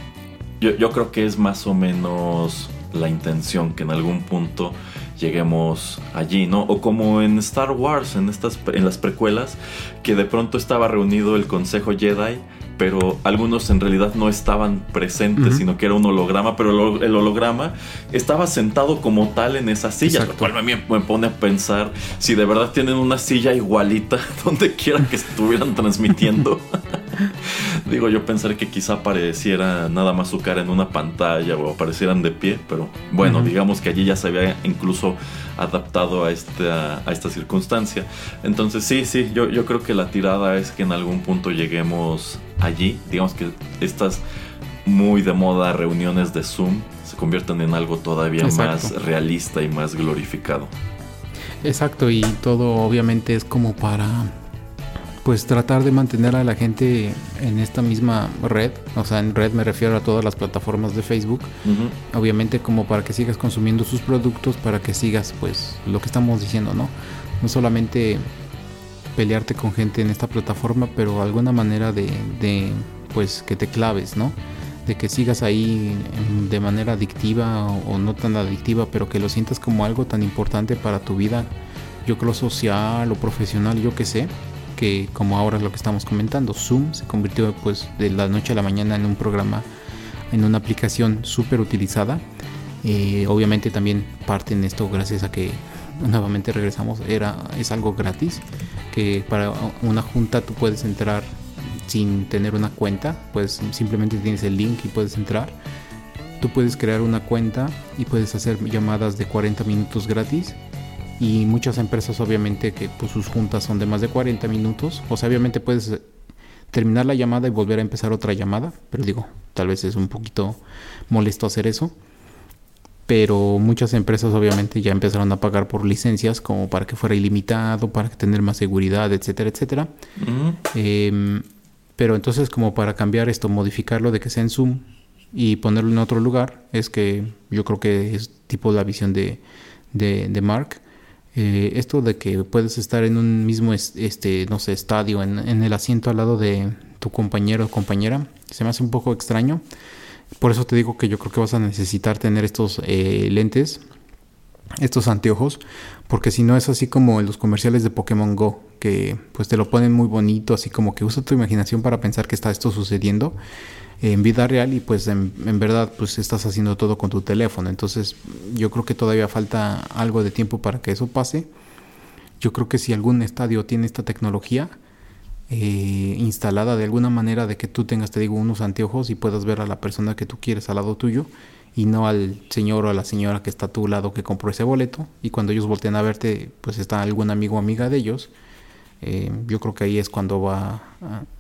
yo, creo que es más o menos la intención que en algún punto lleguemos allí, ¿no? O como en Star Wars, en estas en las precuelas, que de pronto estaba reunido el Consejo Jedi pero algunos en realidad no estaban presentes, sino que era un holograma, pero el holograma estaba sentado como tal en esa silla, lo cual me, me, pone a pensar si de verdad tienen una silla igualita donde quiera que estuvieran transmitiendo. Digo, yo pensaré que quizá apareciera nada más su cara en una pantalla o aparecieran de pie, pero bueno, digamos que allí ya se había incluso adaptado a esta, a esta circunstancia. Entonces sí, sí, yo, yo creo que la tirada es que en algún punto lleguemos allí, digamos que estas muy de moda reuniones de Zoom se conviertan en algo todavía más realista y más glorificado. Exacto, y todo obviamente es como para pues tratar de mantener a la gente en esta misma red, o sea, en red me refiero a todas las plataformas de Facebook, obviamente como para que sigas consumiendo sus productos, para que sigas pues lo que estamos diciendo, ¿no? No solamente pelearte con gente en esta plataforma, pero alguna manera de, de pues que te claves, ¿no? De que sigas ahí de manera adictiva o, o no tan adictiva, pero que lo sientas como algo tan importante para tu vida, yo creo social o profesional, yo qué sé que como ahora es lo que estamos comentando, Zoom se convirtió pues de la noche a la mañana en un programa, en una aplicación súper utilizada. Eh, obviamente también parte en esto gracias a que nuevamente regresamos, era, es algo gratis, que para una junta tú puedes entrar sin tener una cuenta, pues simplemente tienes el link y puedes entrar. Tú puedes crear una cuenta y puedes hacer llamadas de 40 minutos gratis y muchas empresas obviamente que pues, sus juntas son de más de 40 minutos. O sea, obviamente puedes terminar la llamada y volver a empezar otra llamada, pero digo, tal vez es un poquito molesto hacer eso. Pero muchas empresas obviamente ya empezaron a pagar por licencias como para que fuera ilimitado, para tener más seguridad, etcétera, etcétera. Em, pero entonces como para cambiar esto, modificarlo de que sea en Zoom y ponerlo en otro lugar, es que yo creo que es tipo la visión de, de, de Mark. Eh, esto de que puedes estar en un mismo este no sé estadio en, el asiento al lado de tu compañero o compañera se me hace un poco extraño por eso te digo que yo creo que vas a necesitar tener estos eh, lentes estos anteojos, porque si no es así como en los comerciales de Pokémon Go, que pues te lo ponen muy bonito, así como que usa tu imaginación para pensar que está esto sucediendo en vida real y pues en, verdad pues estás haciendo todo con tu teléfono. Entonces yo creo que todavía falta algo de tiempo para que eso pase. Yo creo que si algún estadio tiene esta tecnología eh, instalada de alguna manera de que tú tengas, te digo, unos anteojos y puedas ver a la persona que tú quieres al lado tuyo y no al señor o a la señora que está a tu lado que compró ese boleto y cuando ellos voltean a verte pues está algún amigo o amiga de ellos. Eh, yo creo que ahí es cuando va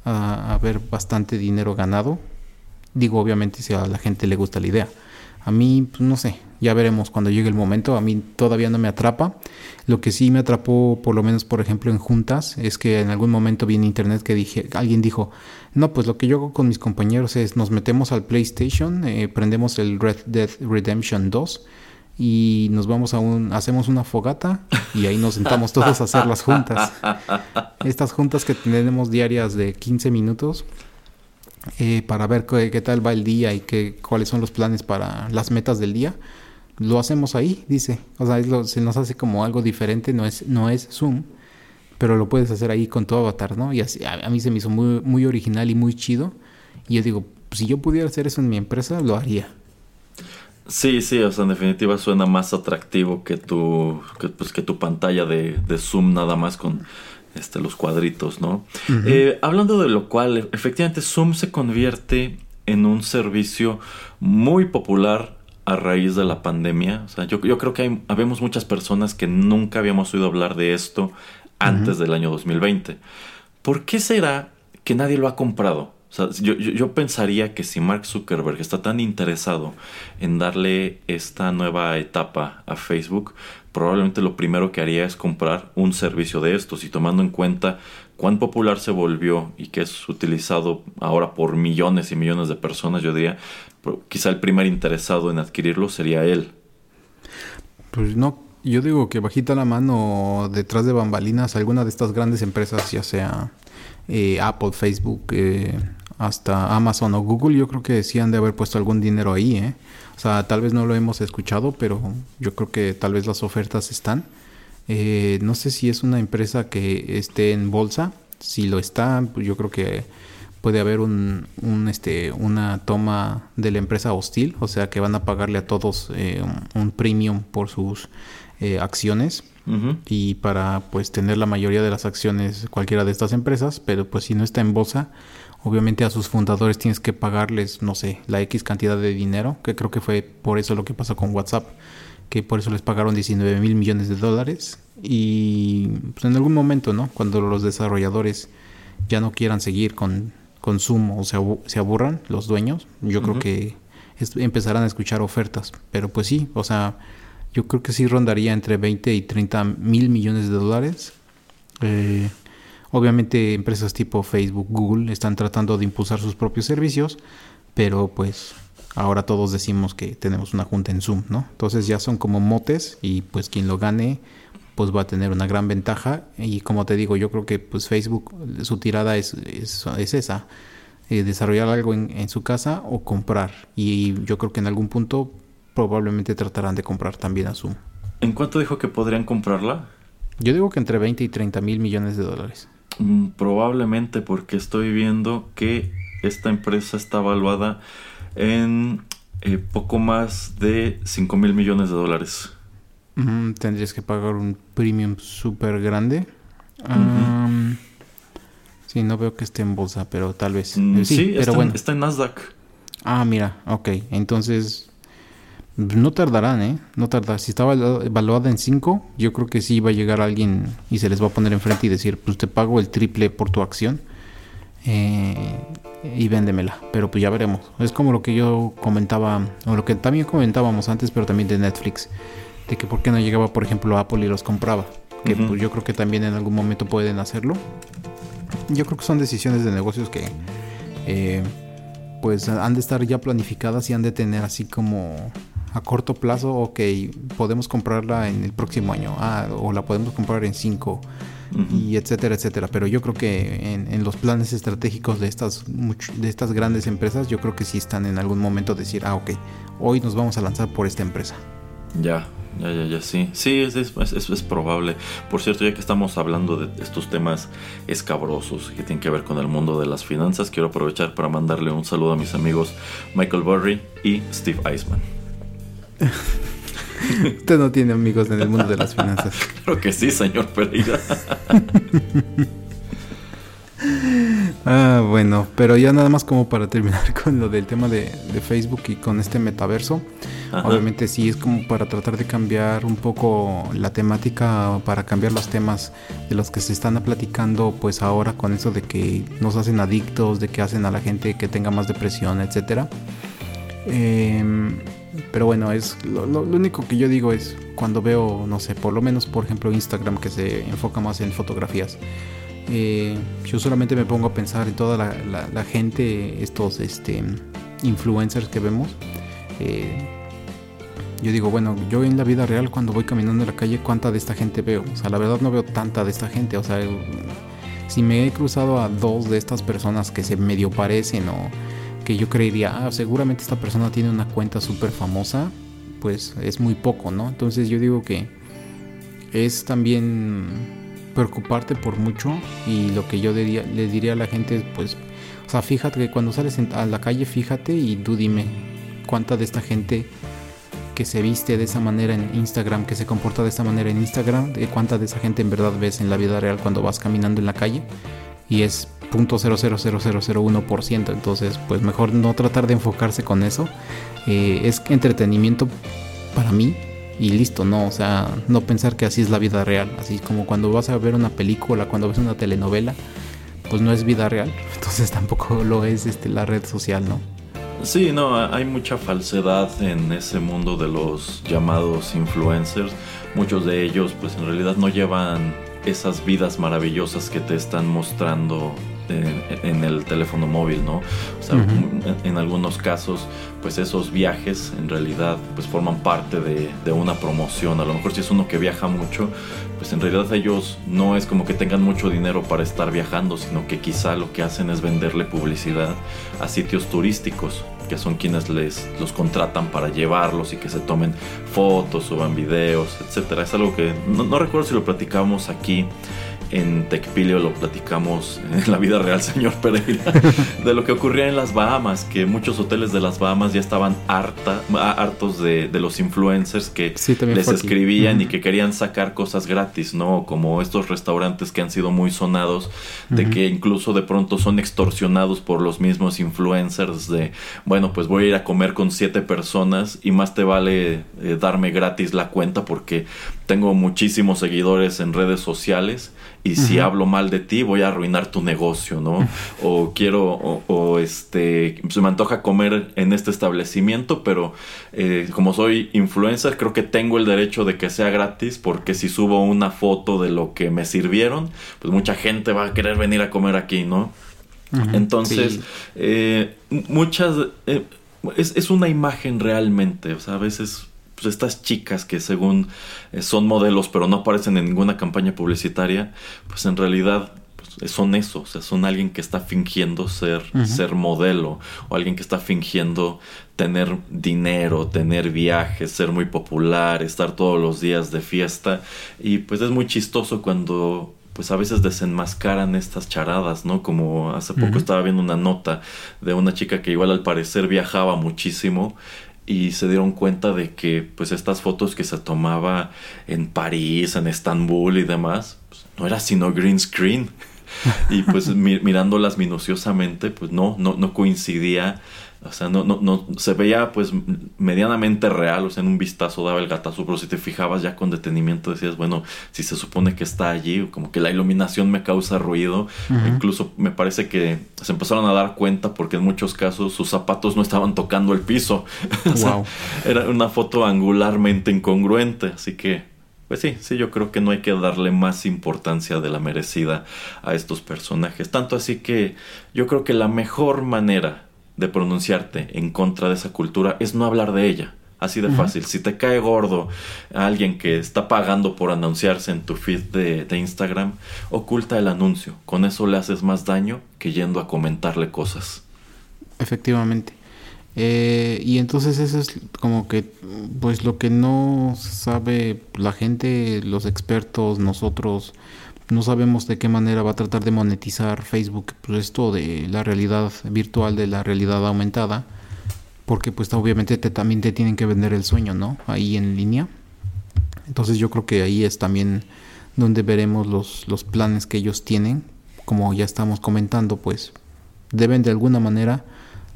a haber bastante dinero ganado Digo, obviamente, si a la gente le gusta la idea. A mí, pues, no sé, ya veremos cuando llegue el momento. A mí todavía no me atrapa. Lo que sí me atrapó, por lo menos, por ejemplo, en juntas, es que en algún momento vi en internet que dije, alguien dijo, no, pues lo que yo hago con mis compañeros es nos metemos al PlayStation, eh, prendemos el Red Dead Redemption 2 y nos vamos a un, hacemos una fogata y ahí nos sentamos todos a hacer las juntas. Estas juntas que tenemos diarias de 15 minutos eh, para ver qué, tal va el día y qué, cuáles son los planes para las metas del día, lo hacemos ahí, dice. O sea, se nos hace como algo diferente, no es, no es Zoom, pero lo puedes hacer ahí con tu avatar, ¿no? Y así, a, mí se me hizo muy, muy original y muy chido. Y yo digo, si yo pudiera hacer eso en mi empresa, lo haría. Sí, sí, o sea, en definitiva suena más atractivo que tu, que, pues, que tu pantalla de, de Zoom nada más con este, los cuadritos, ¿no? Eh, hablando de lo cual, efectivamente Zoom se convierte en un servicio muy popular a raíz de la pandemia. O sea, yo, yo creo que hay, habemos muchas personas que nunca habíamos oído hablar de esto antes del año 2020. ¿Por qué será que nadie lo ha comprado? O sea, yo, yo, pensaría que si Mark Zuckerberg está tan interesado en darle esta nueva etapa a Facebook, probablemente lo primero que haría es comprar un servicio de estos y tomando en cuenta cuán popular se volvió y que es utilizado ahora por millones y millones de personas, yo diría, quizá el primer interesado en adquirirlo sería él. Pues no, yo digo que bajita la mano detrás de bambalinas alguna de estas grandes empresas, ya sea eh, Apple, Facebook, eh, hasta Amazon o Google, yo creo que sí han de haber puesto algún dinero ahí, ¿eh? O sea, tal vez no lo hemos escuchado, pero yo creo que tal vez las ofertas están. Eh, no sé si es una empresa que esté en bolsa. Si lo está, pues yo creo que puede haber un, este, una toma de la empresa hostil, o sea que van a pagarle a todos eh, un, premium por sus eh, acciones y para pues tener la mayoría de las acciones cualquiera de estas empresas, pero pues si no está en bolsa, Obviamente a sus fundadores tienes que pagarles, no sé, la X cantidad de dinero, que creo que fue por eso lo que pasó con WhatsApp, que por eso les pagaron 19 mil millones de dólares. Y pues, en algún momento, ¿no? Cuando los desarrolladores ya no quieran seguir con, consumo o se, se aburran, los dueños, yo creo que empezarán a escuchar ofertas. Pero pues sí, o sea, yo creo que sí rondaría entre 20 y 30 mil millones de dólares. Eh, Obviamente empresas tipo Facebook, Google están tratando de impulsar sus propios servicios, pero pues ahora todos decimos que tenemos una junta en Zoom, ¿no? Entonces ya son como motes y pues quien lo gane pues va a tener una gran ventaja y como te digo yo creo que pues Facebook su tirada es, es, esa eh, desarrollar algo en, en, su casa o comprar y yo creo que en algún punto probablemente tratarán de comprar también a Zoom. ¿En cuánto dijo que podrían comprarla? Yo digo que entre 20 y 30 mil millones de dólares. Mm, probablemente porque estoy viendo que esta empresa está evaluada en eh, poco más de 5 mil millones de dólares. tendrías que pagar un premium súper grande. sí, no veo que esté en bolsa, pero tal vez. Mm, sí, pero está, bueno. está en Nasdaq. Ah, mira, ok. Entonces no tardarán, ¿eh? No tardarán. Si estaba evaluada en 5, yo creo que sí va a llegar alguien y se les va a poner enfrente y decir, pues te pago el triple por tu acción eh, y véndemela. Pero pues ya veremos. Es como lo que yo comentaba, o lo que también comentábamos antes, pero también de Netflix. De que por qué no llegaba, por ejemplo, Apple y los compraba. Que pues yo creo que también en algún momento pueden hacerlo. Yo creo que son decisiones de negocios que... Eh, pues han de estar ya planificadas y han de tener así como a corto plazo, ok, podemos comprarla en el próximo año, ah, o la podemos comprar en cinco, y etcétera, etcétera. Pero yo creo que en, los planes estratégicos de estas, de estas grandes empresas, yo creo que sí están en algún momento decir, ah, ok, hoy nos vamos a lanzar por esta empresa. Ya, Ya, ya, ya, sí. Sí, es, es, es, probable. Por cierto, ya que estamos hablando de estos temas escabrosos que tienen que ver con el mundo de las finanzas, quiero aprovechar para mandarle un saludo a mis amigos Michael Burry y Steve Eisman. Usted no tiene amigos en el mundo de las finanzas. Creo que sí, señor Pereira. ah, bueno, pero ya nada más como para terminar con lo del tema de, de Facebook y con este metaverso. Obviamente sí es como para tratar de cambiar un poco la temática, para cambiar los temas de los que se están platicando pues ahora con eso de que nos hacen adictos, de que hacen a la gente que tenga más depresión, etcétera. Em, pero bueno, es lo, único que yo digo es cuando veo, no sé, por lo menos por ejemplo Instagram que se enfoca más en fotografías. Eh, yo solamente me pongo a pensar en toda la, gente, estos este, influencers que vemos. Eh, yo digo, bueno, yo en la vida real cuando voy caminando en la calle, ¿cuánta de esta gente veo? O sea, la verdad no veo tanta de esta gente. O sea, si me he cruzado a dos de estas personas que se medio parecen o que yo creería, ah, seguramente esta persona tiene una cuenta súper famosa, pues es muy poco, ¿no? Entonces yo digo que es también preocuparte por mucho y lo que yo diría, le diría a la gente es, pues, o sea, fíjate que cuando sales a la calle, fíjate y tú dime cuánta de esta gente que se viste de esa manera en Instagram, que se comporta de esa manera en Instagram, de cuánta de esa gente en verdad ves en la vida real cuando vas caminando en la calle y es .00001%, entonces pues mejor no tratar de enfocarse con eso, eh, es entretenimiento para mí y listo, no, o sea, no pensar que así es la vida real, así como cuando vas a ver una película, cuando ves una telenovela, pues no es vida real, entonces tampoco lo es este, la red social, ¿no? Sí, no, hay mucha falsedad en ese mundo de los llamados influencers. Muchos de ellos pues en realidad no llevan esas vidas maravillosas que te están mostrando en, el teléfono móvil, ¿no? O sea, en, algunos casos, pues esos viajes en realidad pues forman parte de, de, una promoción. A lo mejor si es uno que viaja mucho, pues en realidad ellos no es como que tengan mucho dinero para estar viajando, sino que quizá lo que hacen es venderle publicidad a sitios turísticos que son quienes les los contratan para llevarlos y que se tomen fotos, suban videos, etcétera. Es algo que no, no recuerdo si lo platicamos aquí en Tecpilio lo platicamos en la vida real, señor Pereira, de lo que ocurría en las Bahamas, que muchos hoteles de las Bahamas ya estaban harta, hartos de, los influencers que les escribían y que querían sacar cosas gratis, ¿no? Como estos restaurantes que han sido muy sonados, de que incluso de pronto son extorsionados por los mismos influencers de, bueno, pues voy a ir a comer con siete personas y más te vale eh, darme gratis la cuenta porque tengo muchísimos seguidores en redes sociales y si hablo mal de ti voy a arruinar tu negocio, ¿no? o quiero, o, este, se me antoja comer en este establecimiento, pero eh, como soy influencer creo que tengo el derecho de que sea gratis porque si subo una foto de lo que me sirvieron, pues mucha gente va a querer venir a comer aquí, ¿no? Entonces, eh, muchas... Eh, es, es una imagen realmente, o sea, a veces pues estas chicas que según eh, son modelos pero no aparecen en ninguna campaña publicitaria, pues en realidad pues, son eso, o sea, son alguien que está fingiendo ser, ser modelo o alguien que está fingiendo tener dinero, tener viajes, ser muy popular, estar todos los días de fiesta. Y pues es muy chistoso cuando pues a veces desenmascaran estas charadas, ¿no? Como hace poco estaba viendo una nota de una chica que igual al parecer viajaba muchísimo y se dieron cuenta de que pues estas fotos que se tomaba en París, en Estambul y demás, pues, no era sino green screen. y pues mirándolas minuciosamente, pues no, no, no coincidía o sea, no, no, no, se veía pues medianamente real, o sea, en un vistazo daba el gatazo, pero si te fijabas ya con detenimiento decías, bueno, si se supone que está allí, como que la iluminación me causa ruido, incluso me parece que se empezaron a dar cuenta porque en muchos casos sus zapatos no estaban tocando el piso. era una foto angularmente incongruente, así que pues sí, sí, yo creo que no hay que darle más importancia de la merecida a estos personajes. Tanto así que yo creo que la mejor manera de pronunciarte en contra de esa cultura es no hablar de ella. Así de fácil. Si te cae gordo alguien que está pagando por anunciarse en tu feed de, de, Instagram, oculta el anuncio. Con eso le haces más daño que yendo a comentarle cosas. Efectivamente. Eh, y entonces eso es como que, pues lo que no sabe la gente, los expertos, nosotros, no sabemos de qué manera va a tratar de monetizar Facebook pues esto de la realidad virtual, de la realidad aumentada, porque pues obviamente te, también te tienen que vender el sueño, ¿no? Ahí en línea. Entonces yo creo que ahí es también donde veremos los, los planes que ellos tienen, como ya estamos comentando, pues deben de alguna manera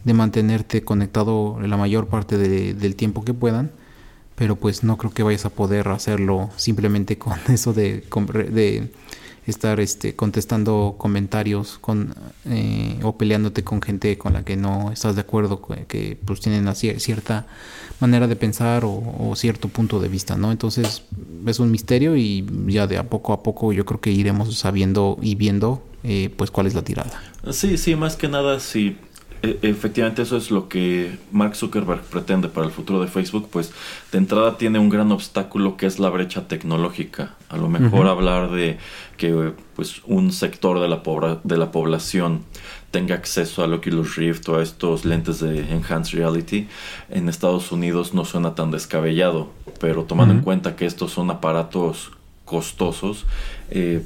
de mantenerte conectado la mayor parte del tiempo que puedan, pero pues no creo que vayas a poder hacerlo simplemente con eso de, de estar este, contestando comentarios con, eh, o peleándote con gente con la que no estás de acuerdo, que, pues tienen cierta manera de pensar o, cierto punto de vista, ¿no? Entonces es un misterio y ya de a poco a poco yo creo que iremos sabiendo y viendo eh, pues cuál es la tirada. Sí, sí, más que nada sí e, efectivamente eso es lo que Mark Zuckerberg pretende para el futuro de Facebook, pues de entrada tiene un gran obstáculo que es la brecha tecnológica. A lo mejor hablar de que pues un sector de la, de la población tenga acceso al Oculus Rift o a estos lentes de Enhanced Reality en Estados Unidos no suena tan descabellado, pero tomando en cuenta que estos son aparatos costosos, eh,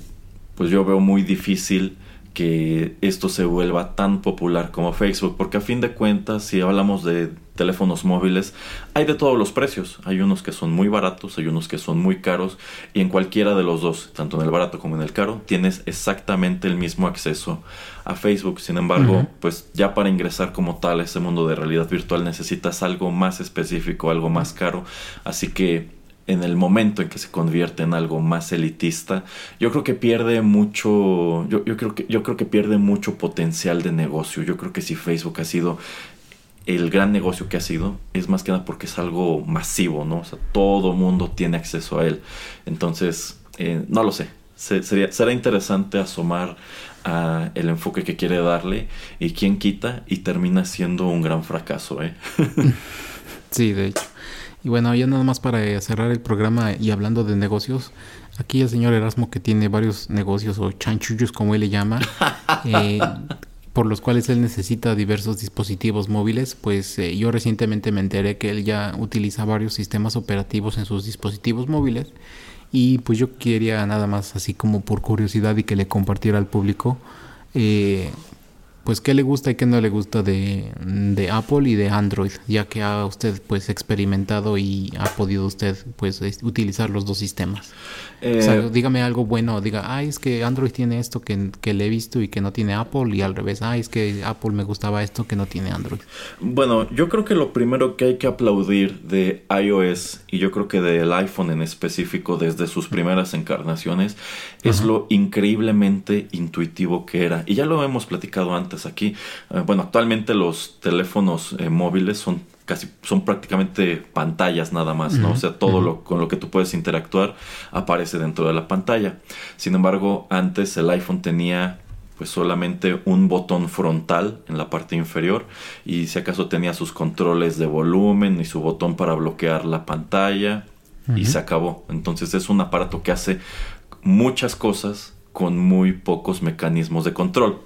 pues yo veo muy difícil que esto se vuelva tan popular como Facebook, porque a fin de cuentas, si hablamos de teléfonos móviles, hay de todos los precios. Hay unos que son muy baratos, hay unos que son muy caros, y en cualquiera de los dos, tanto en el barato como en el caro, tienes exactamente el mismo acceso a Facebook. Sin embargo, pues ya para ingresar como tal a ese mundo de realidad virtual necesitas algo más específico, algo más caro. Así que en el momento en que se convierte en algo más elitista, yo creo que pierde mucho, yo, creo que, yo creo que pierde mucho potencial de negocio. Yo creo que si Facebook ha sido el gran negocio que ha sido, es más que nada porque es algo masivo, ¿no? O sea, todo mundo tiene acceso a él. Entonces, eh, no lo sé. sería, será interesante asomar a el enfoque que quiere darle y quién quita y termina siendo un gran fracaso, ¿eh? sí, de hecho. Y bueno, ya nada más para cerrar el programa y hablando de negocios, aquí el señor Erasmo que tiene varios negocios o chanchullos como él le llama, eh, por los cuales él necesita diversos dispositivos móviles, pues eh, yo recientemente me enteré que él ya utiliza varios sistemas operativos en sus dispositivos móviles. Y pues yo quería nada más así como por curiosidad y que le compartiera al público eh, pues qué le gusta y qué no le gusta de, de, Apple y de Android, ya que ha usted pues experimentado y ha podido usted pues utilizar los dos sistemas. o sea, eh, dígame algo bueno, diga, ay, es que Android tiene esto que, que, le he visto y que no tiene Apple y al revés, ay, es que Apple me gustaba esto que no tiene Android. Bueno, yo creo que lo primero que hay que aplaudir de iOS y yo creo que del iPhone en específico desde sus primeras encarnaciones es lo increíblemente intuitivo que era. Y ya lo hemos platicado antes aquí. Eh, bueno, actualmente los teléfonos eh, móviles son casi son prácticamente pantallas nada más, ¿no? O sea, todo lo con lo que tú puedes interactuar aparece dentro de la pantalla. Sin embargo, antes el iPhone tenía pues solamente un botón frontal en la parte inferior y si acaso tenía sus controles de volumen y su botón para bloquear la pantalla y se acabó. Entonces es un aparato que hace muchas cosas con muy pocos mecanismos de control.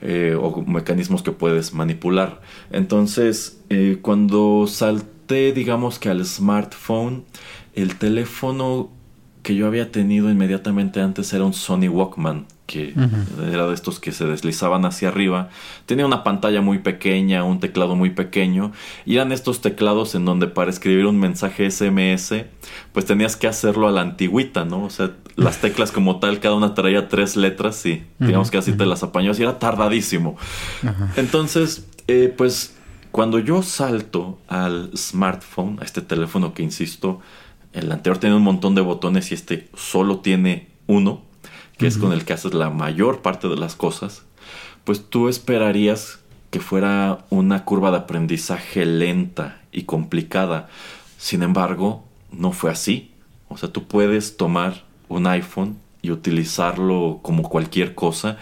Eh, o mecanismos que puedes manipular. Entonces, eh, cuando salté, digamos que al smartphone, el teléfono que yo había tenido inmediatamente antes era un Sony Walkman que era de estos que se deslizaban hacia arriba. Tenía una pantalla muy pequeña, un teclado muy pequeño, y eran estos teclados en donde para escribir un mensaje SMS, pues tenías que hacerlo a la antigüita, ¿no? O sea, las teclas como tal, cada una traía tres letras y digamos que así te las apañó, y era tardadísimo. Entonces, eh, pues cuando yo salto al smartphone, a este teléfono que insisto, el anterior tenía un montón de botones y este solo tiene uno que es con el que haces la mayor parte de las cosas, pues tú esperarías que fuera una curva de aprendizaje lenta y complicada. Sin embargo, no fue así. O sea, tú puedes tomar un iPhone y utilizarlo como cualquier cosa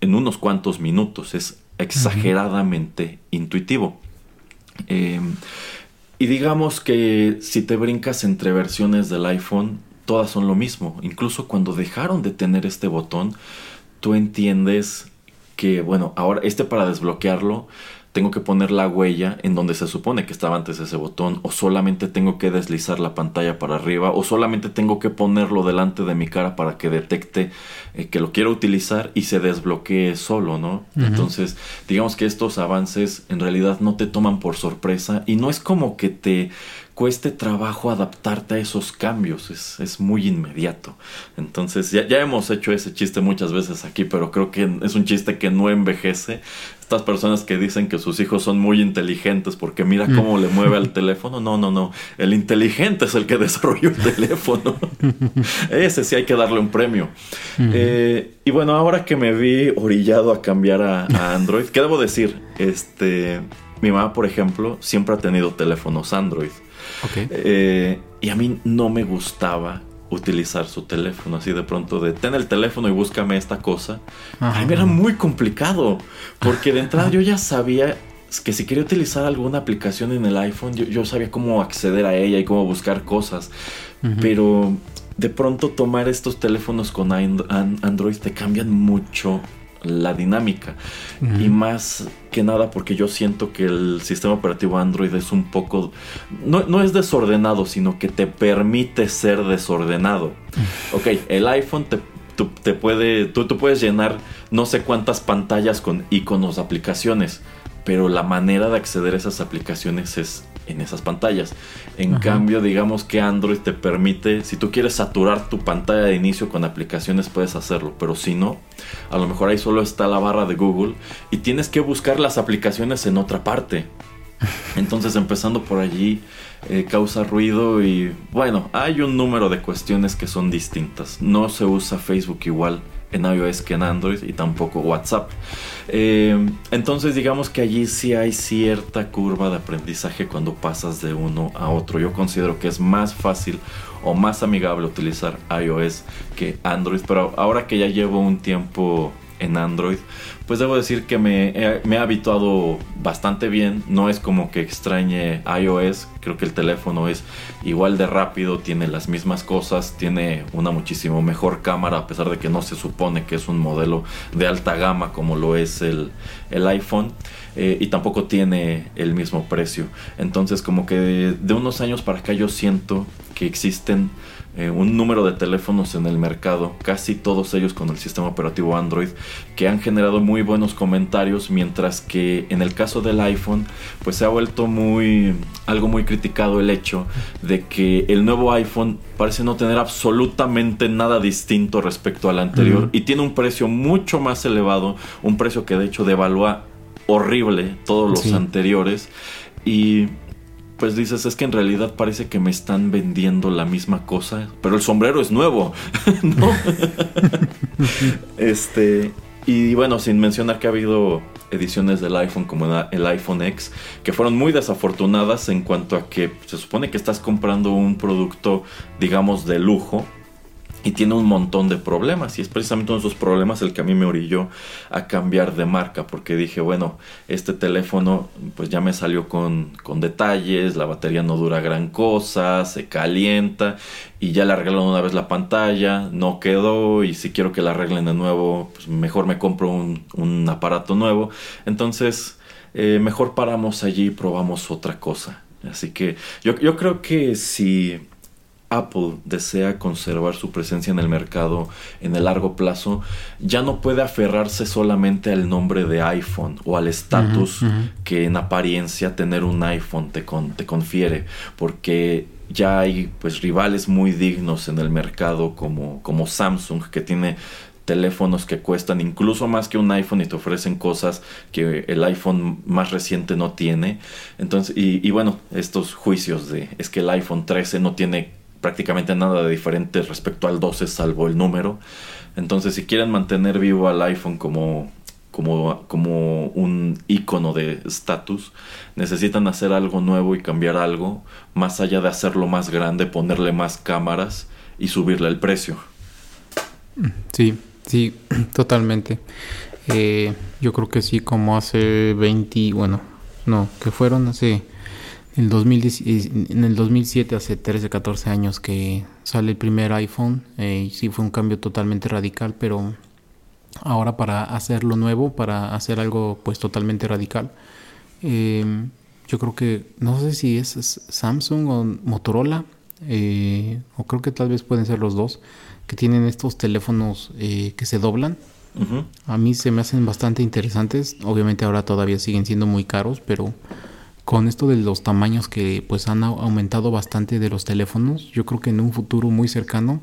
en unos cuantos minutos. Es exageradamente intuitivo. Em, y digamos que si te brincas entre versiones del iPhone, todas son lo mismo. Incluso cuando dejaron de tener este botón, tú entiendes que, bueno, ahora este para desbloquearlo tengo que poner la huella en donde se supone que estaba antes ese botón o solamente tengo que deslizar la pantalla para arriba o solamente tengo que ponerlo delante de mi cara para que detecte eh, que lo quiero utilizar y se desbloquee solo, ¿no? Entonces, digamos que estos avances en realidad no te toman por sorpresa y no es como que te cueste trabajo adaptarte a esos cambios, es, es muy inmediato. Entonces, ya, ya, hemos hecho ese chiste muchas veces aquí, pero creo que es un chiste que no envejece. Estas personas que dicen que sus hijos son muy inteligentes porque mira mm. cómo le mueve al teléfono, no, no, no, el inteligente es el que desarrolló el teléfono. ese sí hay que darle un premio. Eh, y bueno, ahora que me vi orillado a cambiar a, a Android, ¿qué debo decir? Este, mi mamá, por ejemplo, siempre ha tenido teléfonos Android. Eh, y a mí no me gustaba utilizar su teléfono así de pronto de ten el teléfono y búscame esta cosa. A mí era muy complicado porque de entrada yo ya sabía que si quería utilizar alguna aplicación en el iPhone yo, sabía cómo acceder a ella y cómo buscar cosas. Pero de pronto tomar estos teléfonos con Android te cambian mucho la dinámica. Y más que nada porque yo siento que el sistema operativo Android es un poco... No, es desordenado, sino que te permite ser desordenado. Ok, el iPhone te, te puede... Tú, tú puedes llenar no sé cuántas pantallas con iconos, aplicaciones. Pero la manera de acceder a esas aplicaciones es en esas pantallas. En cambio, digamos que Android te permite, si tú quieres saturar tu pantalla de inicio con aplicaciones, puedes hacerlo, pero si no, a lo mejor ahí solo está la barra de Google y tienes que buscar las aplicaciones en otra parte. Entonces, empezando por allí, eh, causa ruido y bueno, hay un número de cuestiones que son distintas. No se usa Facebook igual en iOS que en Android y tampoco WhatsApp. Eh, entonces digamos que allí sí hay cierta curva de aprendizaje cuando pasas de uno a otro. Yo considero que es más fácil o más amigable utilizar iOS que Android, pero ahora que ya llevo un tiempo en Android, pues debo decir que me he, habituado bastante bien. No es como que extrañe iOS. Creo que el teléfono es igual de rápido, tiene las mismas cosas, tiene una muchísimo mejor cámara, a pesar de que no se supone que es un modelo de alta gama como lo es el, iPhone. Eh, y tampoco tiene el mismo precio. Entonces como que de unos años para acá yo siento que existen eh, un número de teléfonos en el mercado, casi todos ellos con el sistema operativo Android, que han generado muy buenos comentarios, mientras que en el caso del iPhone, pues se ha vuelto muy algo muy criticado el hecho de que el nuevo iPhone parece no tener absolutamente nada distinto respecto al anterior y tiene un precio mucho más elevado, un precio que de hecho devalúa horrible todos los anteriores. Y pues dices, es que en realidad parece que me están vendiendo la misma cosa, pero el sombrero es nuevo, ¿no? este, y bueno, sin mencionar que ha habido ediciones del iPhone como el iPhone X que fueron muy desafortunadas en cuanto a que se supone que estás comprando un producto, digamos, de lujo, y tiene un montón de problemas. Y es precisamente uno de esos problemas el que a mí me orilló a cambiar de marca porque dije bueno este teléfono pues ya me salió con, con detalles la batería no dura gran cosa se calienta y ya le arreglaron una vez la pantalla no quedó y si quiero que la arreglen de nuevo pues mejor me compro un, un aparato nuevo. Entonces eh, mejor paramos allí y probamos otra cosa. Así que yo, yo creo que si Apple desea conservar su presencia en el mercado en el largo plazo, ya no puede aferrarse solamente al nombre de iPhone o al estatus que en apariencia tener un iPhone te, te confiere, porque ya hay pues rivales muy dignos en el mercado como, como Samsung que tiene teléfonos que cuestan incluso más que un iPhone y te ofrecen cosas que el iPhone más reciente no tiene. Entonces, y, y bueno, estos juicios de es que el iPhone 13 no tiene prácticamente nada de diferente respecto al 12 salvo el número. Entonces si quieren mantener vivo al iPhone como, como, como un icono de estatus, necesitan hacer algo nuevo y cambiar algo, más allá de hacerlo más grande, ponerle más cámaras y subirle el precio. Sí, sí, totalmente. Eh, yo creo que sí, como hace 20, bueno, no, que fueron hace el 2010, en el 2007, hace 13, 14 años que sale el primer iPhone, eh, sí fue un cambio totalmente radical, pero ahora para hacer lo nuevo, para hacer algo pues totalmente radical. Eh, yo creo que, no sé si es Samsung o Motorola, eh, o creo que tal vez pueden ser los dos, que tienen estos teléfonos eh, que se doblan. A mí se me hacen bastante interesantes. Obviamente ahora todavía siguen siendo muy caros, pero con esto de los tamaños que pues han aumentado bastante de los teléfonos, yo creo que en un futuro muy cercano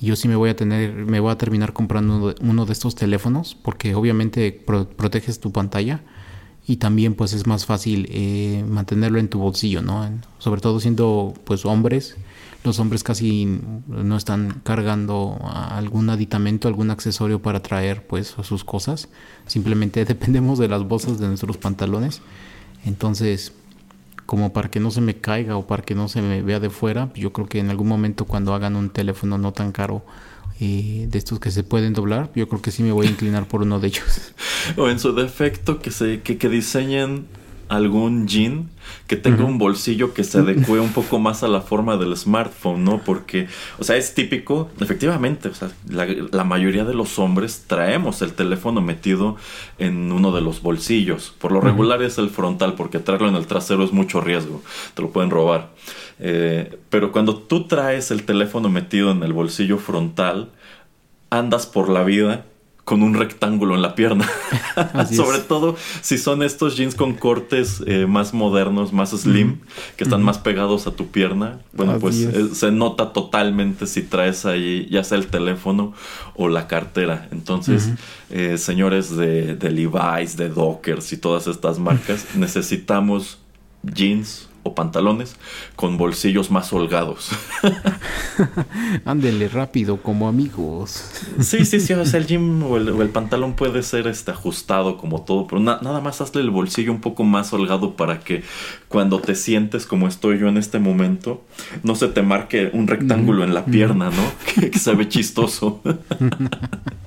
yo sí me voy a tener, me voy a terminar comprando uno de estos teléfonos porque obviamente proteges tu pantalla y también pues es más fácil eh, mantenerlo en tu bolsillo, ¿no? sobre todo siendo pues hombres, los hombres casi no están cargando algún aditamento, algún accesorio para traer pues sus cosas, simplemente dependemos de las bolsas de nuestros pantalones, entonces como para que no se me caiga o para que no se me vea de fuera. Yo creo que en algún momento cuando hagan un teléfono no tan caro eh, de estos que se pueden doblar, yo creo que sí me voy a inclinar por uno de ellos. o en su defecto que se que, que diseñen algún jean que tenga un bolsillo que se adecue un poco más a la forma del smartphone, ¿no? Porque, o sea, es típico, efectivamente, o sea, la, mayoría de los hombres traemos el teléfono metido en uno de los bolsillos. Por lo regular es el frontal, porque traerlo en el trasero es mucho riesgo, te lo pueden robar. Eh, pero cuando tú traes el teléfono metido en el bolsillo frontal, andas por la vida con un rectángulo en la pierna. Sobre todo si son estos jeans con cortes eh, más modernos, más slim, que están más pegados a tu pierna. Bueno, pues eh, se nota totalmente si traes ahí ya sea el teléfono o la cartera. Entonces, eh, señores de, de Levi's, de Dockers y todas estas marcas, necesitamos jeans o pantalones con bolsillos más holgados. Ándele rápido como amigos. sí, sí, sí, o sea, el jean o el, pantalón puede ser este, ajustado como todo, pero nada más hazle el bolsillo un poco más holgado para que cuando te sientes como estoy yo en este momento, no se te marque un rectángulo en la pierna, ¿no? que se ve chistoso.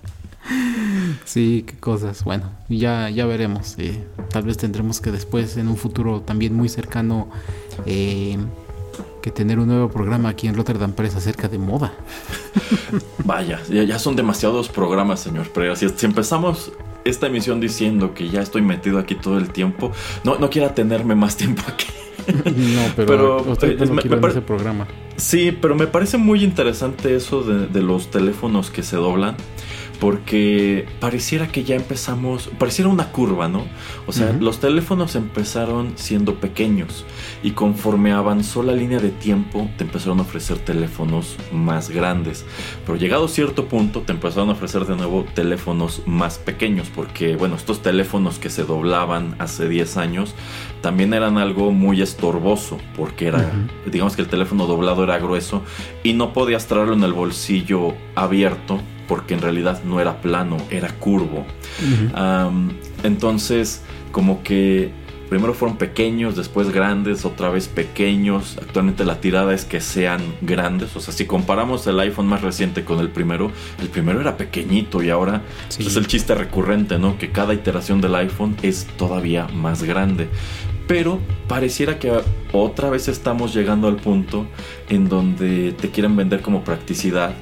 Sí, qué cosas. Bueno, ya, ya veremos. Eh, tal vez tendremos que después, en un futuro también muy cercano, eh, que tener un nuevo programa aquí en Rotterdam Press acerca de moda. Vaya, ya, son demasiados programas, señor Pero Si, si, empezamos esta emisión diciendo que ya estoy metido aquí todo el tiempo, no, no quiera tenerme más tiempo aquí. No, pero, usted eh, no ese programa. Sí, pero me parece muy interesante eso de, de los teléfonos que se doblan porque pareciera que ya empezamos, pareciera una curva, ¿no? O sea, los teléfonos empezaron siendo pequeños y conforme avanzó la línea de tiempo te empezaron a ofrecer teléfonos más grandes, pero llegado a cierto punto te empezaron a ofrecer de nuevo teléfonos más pequeños, porque bueno, estos teléfonos que se doblaban hace 10 años también eran algo muy estorboso, porque era, digamos que el teléfono doblado era grueso y no podías traerlo en el bolsillo abierto porque en realidad no era plano, era curvo. entonces, como que primero fueron pequeños, después grandes, otra vez pequeños. Actualmente la tirada es que sean grandes. O sea, si comparamos el iPhone más reciente con el primero, el primero era pequeñito y ahora es el chiste recurrente, ¿no? Que cada iteración del iPhone es todavía más grande. Pero pareciera que otra vez estamos llegando al punto en donde te quieren vender como practicidad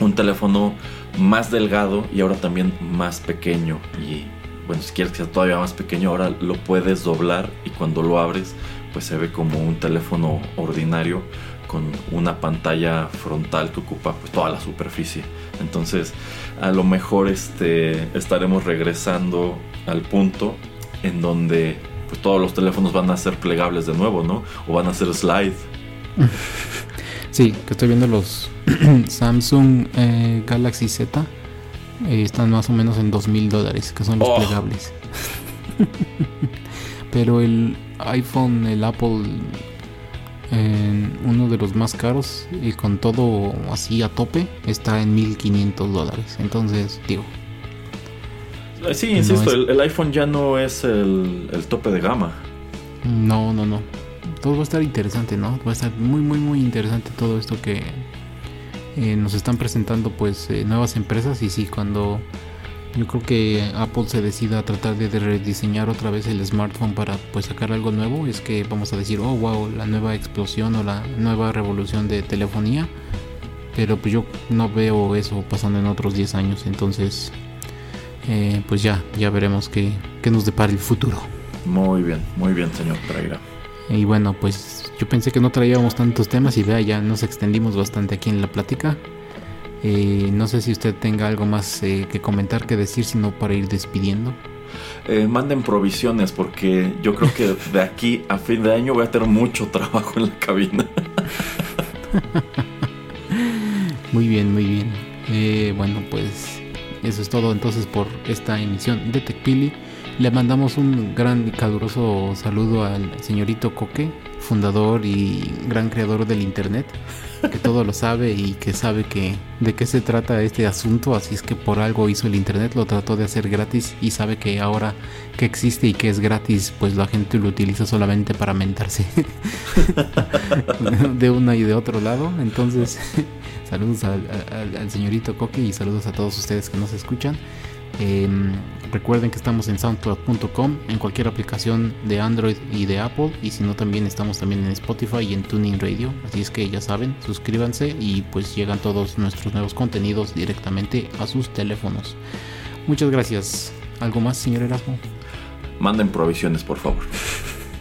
un teléfono más delgado y ahora también más pequeño. Y bueno, si quieres que sea todavía más pequeño, ahora lo puedes doblar y cuando lo abres, pues se ve como un teléfono ordinario con una pantalla frontal que ocupa pues, toda la superficie. Entonces, a lo mejor este, estaremos regresando al punto en donde pues, todos los teléfonos van a ser plegables de nuevo, ¿no? O van a ser slide. Sí, que estoy viendo los Samsung eh, Galaxy Z. Eh, están más o menos en dos mil dólares, que son los oh. plegables. Pero el iPhone, el Apple, uno de los más caros y con todo así a tope, está en 1500 dólares. Entonces, digo. Sí, insisto, el, iPhone ya no es el tope de gama. No, no, no todo va a estar interesante, ¿no? Va a estar muy, muy, muy interesante todo esto que eh, nos están presentando, pues, eh, nuevas empresas. Y sí, cuando yo creo que Apple se decida a tratar de rediseñar otra vez el smartphone para, pues, sacar algo nuevo, es que vamos a decir, oh, wow, la nueva explosión o la nueva revolución de telefonía. Pero pues yo no veo eso pasando en otros 10 años, entonces eh, pues ya, ya veremos qué, qué nos depara el futuro. Muy bien, muy bien, señor Pereira. Y bueno, pues yo pensé que no traíamos tantos temas y vea, ya nos extendimos bastante aquí en la plática. Eh, no sé si usted tenga algo más eh, que comentar, que decir, sino para ir despidiendo. Eh, manden provisiones porque yo creo que de aquí a fin de año voy a tener mucho trabajo en la cabina. muy bien, muy bien. Bueno, pues eso es todo entonces por esta emisión de TechPili. Le mandamos un gran y caluroso saludo al señorito Coque, fundador y gran creador del Internet, que todo lo sabe y que sabe que de qué se trata este asunto, así es que por algo hizo el Internet, lo trató de hacer gratis y sabe que ahora que existe y que es gratis, pues la gente lo utiliza solamente para mentarse de una y de otro lado. Entonces, saludos al, señorito Coque y saludos a todos ustedes que nos escuchan. Eh, recuerden que estamos en soundcloud.com, en cualquier aplicación de Android y de Apple, y si no también estamos también en Spotify y en Tuning Radio. Así es que ya saben, suscríbanse y pues llegan todos nuestros nuevos contenidos directamente a sus teléfonos. Muchas gracias. ¿Algo más, señor Erasmo? Manden provisiones, por favor.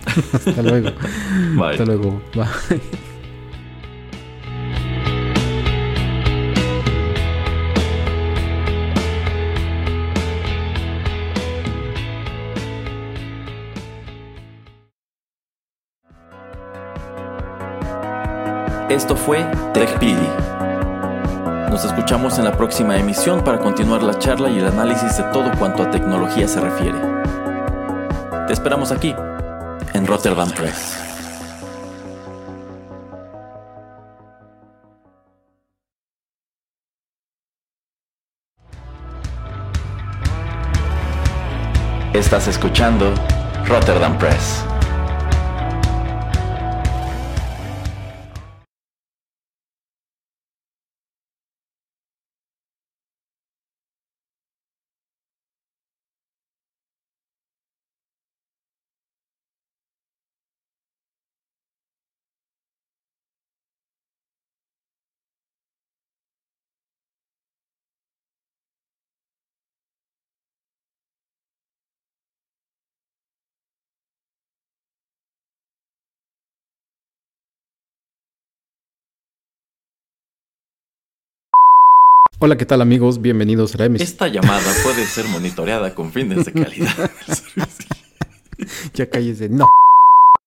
Hasta luego. Bye. Hasta luego. Bye. Esto fue TechPili. Nos escuchamos en la próxima emisión para continuar la charla y el análisis de todo cuanto a tecnología se refiere. Te esperamos aquí, en Rotterdam Press. Estás escuchando Rotterdam Press. Hola, ¿qué tal amigos? Bienvenidos a la emisión. Esta llamada puede ser monitoreada con fines de calidad. ya cállese. No.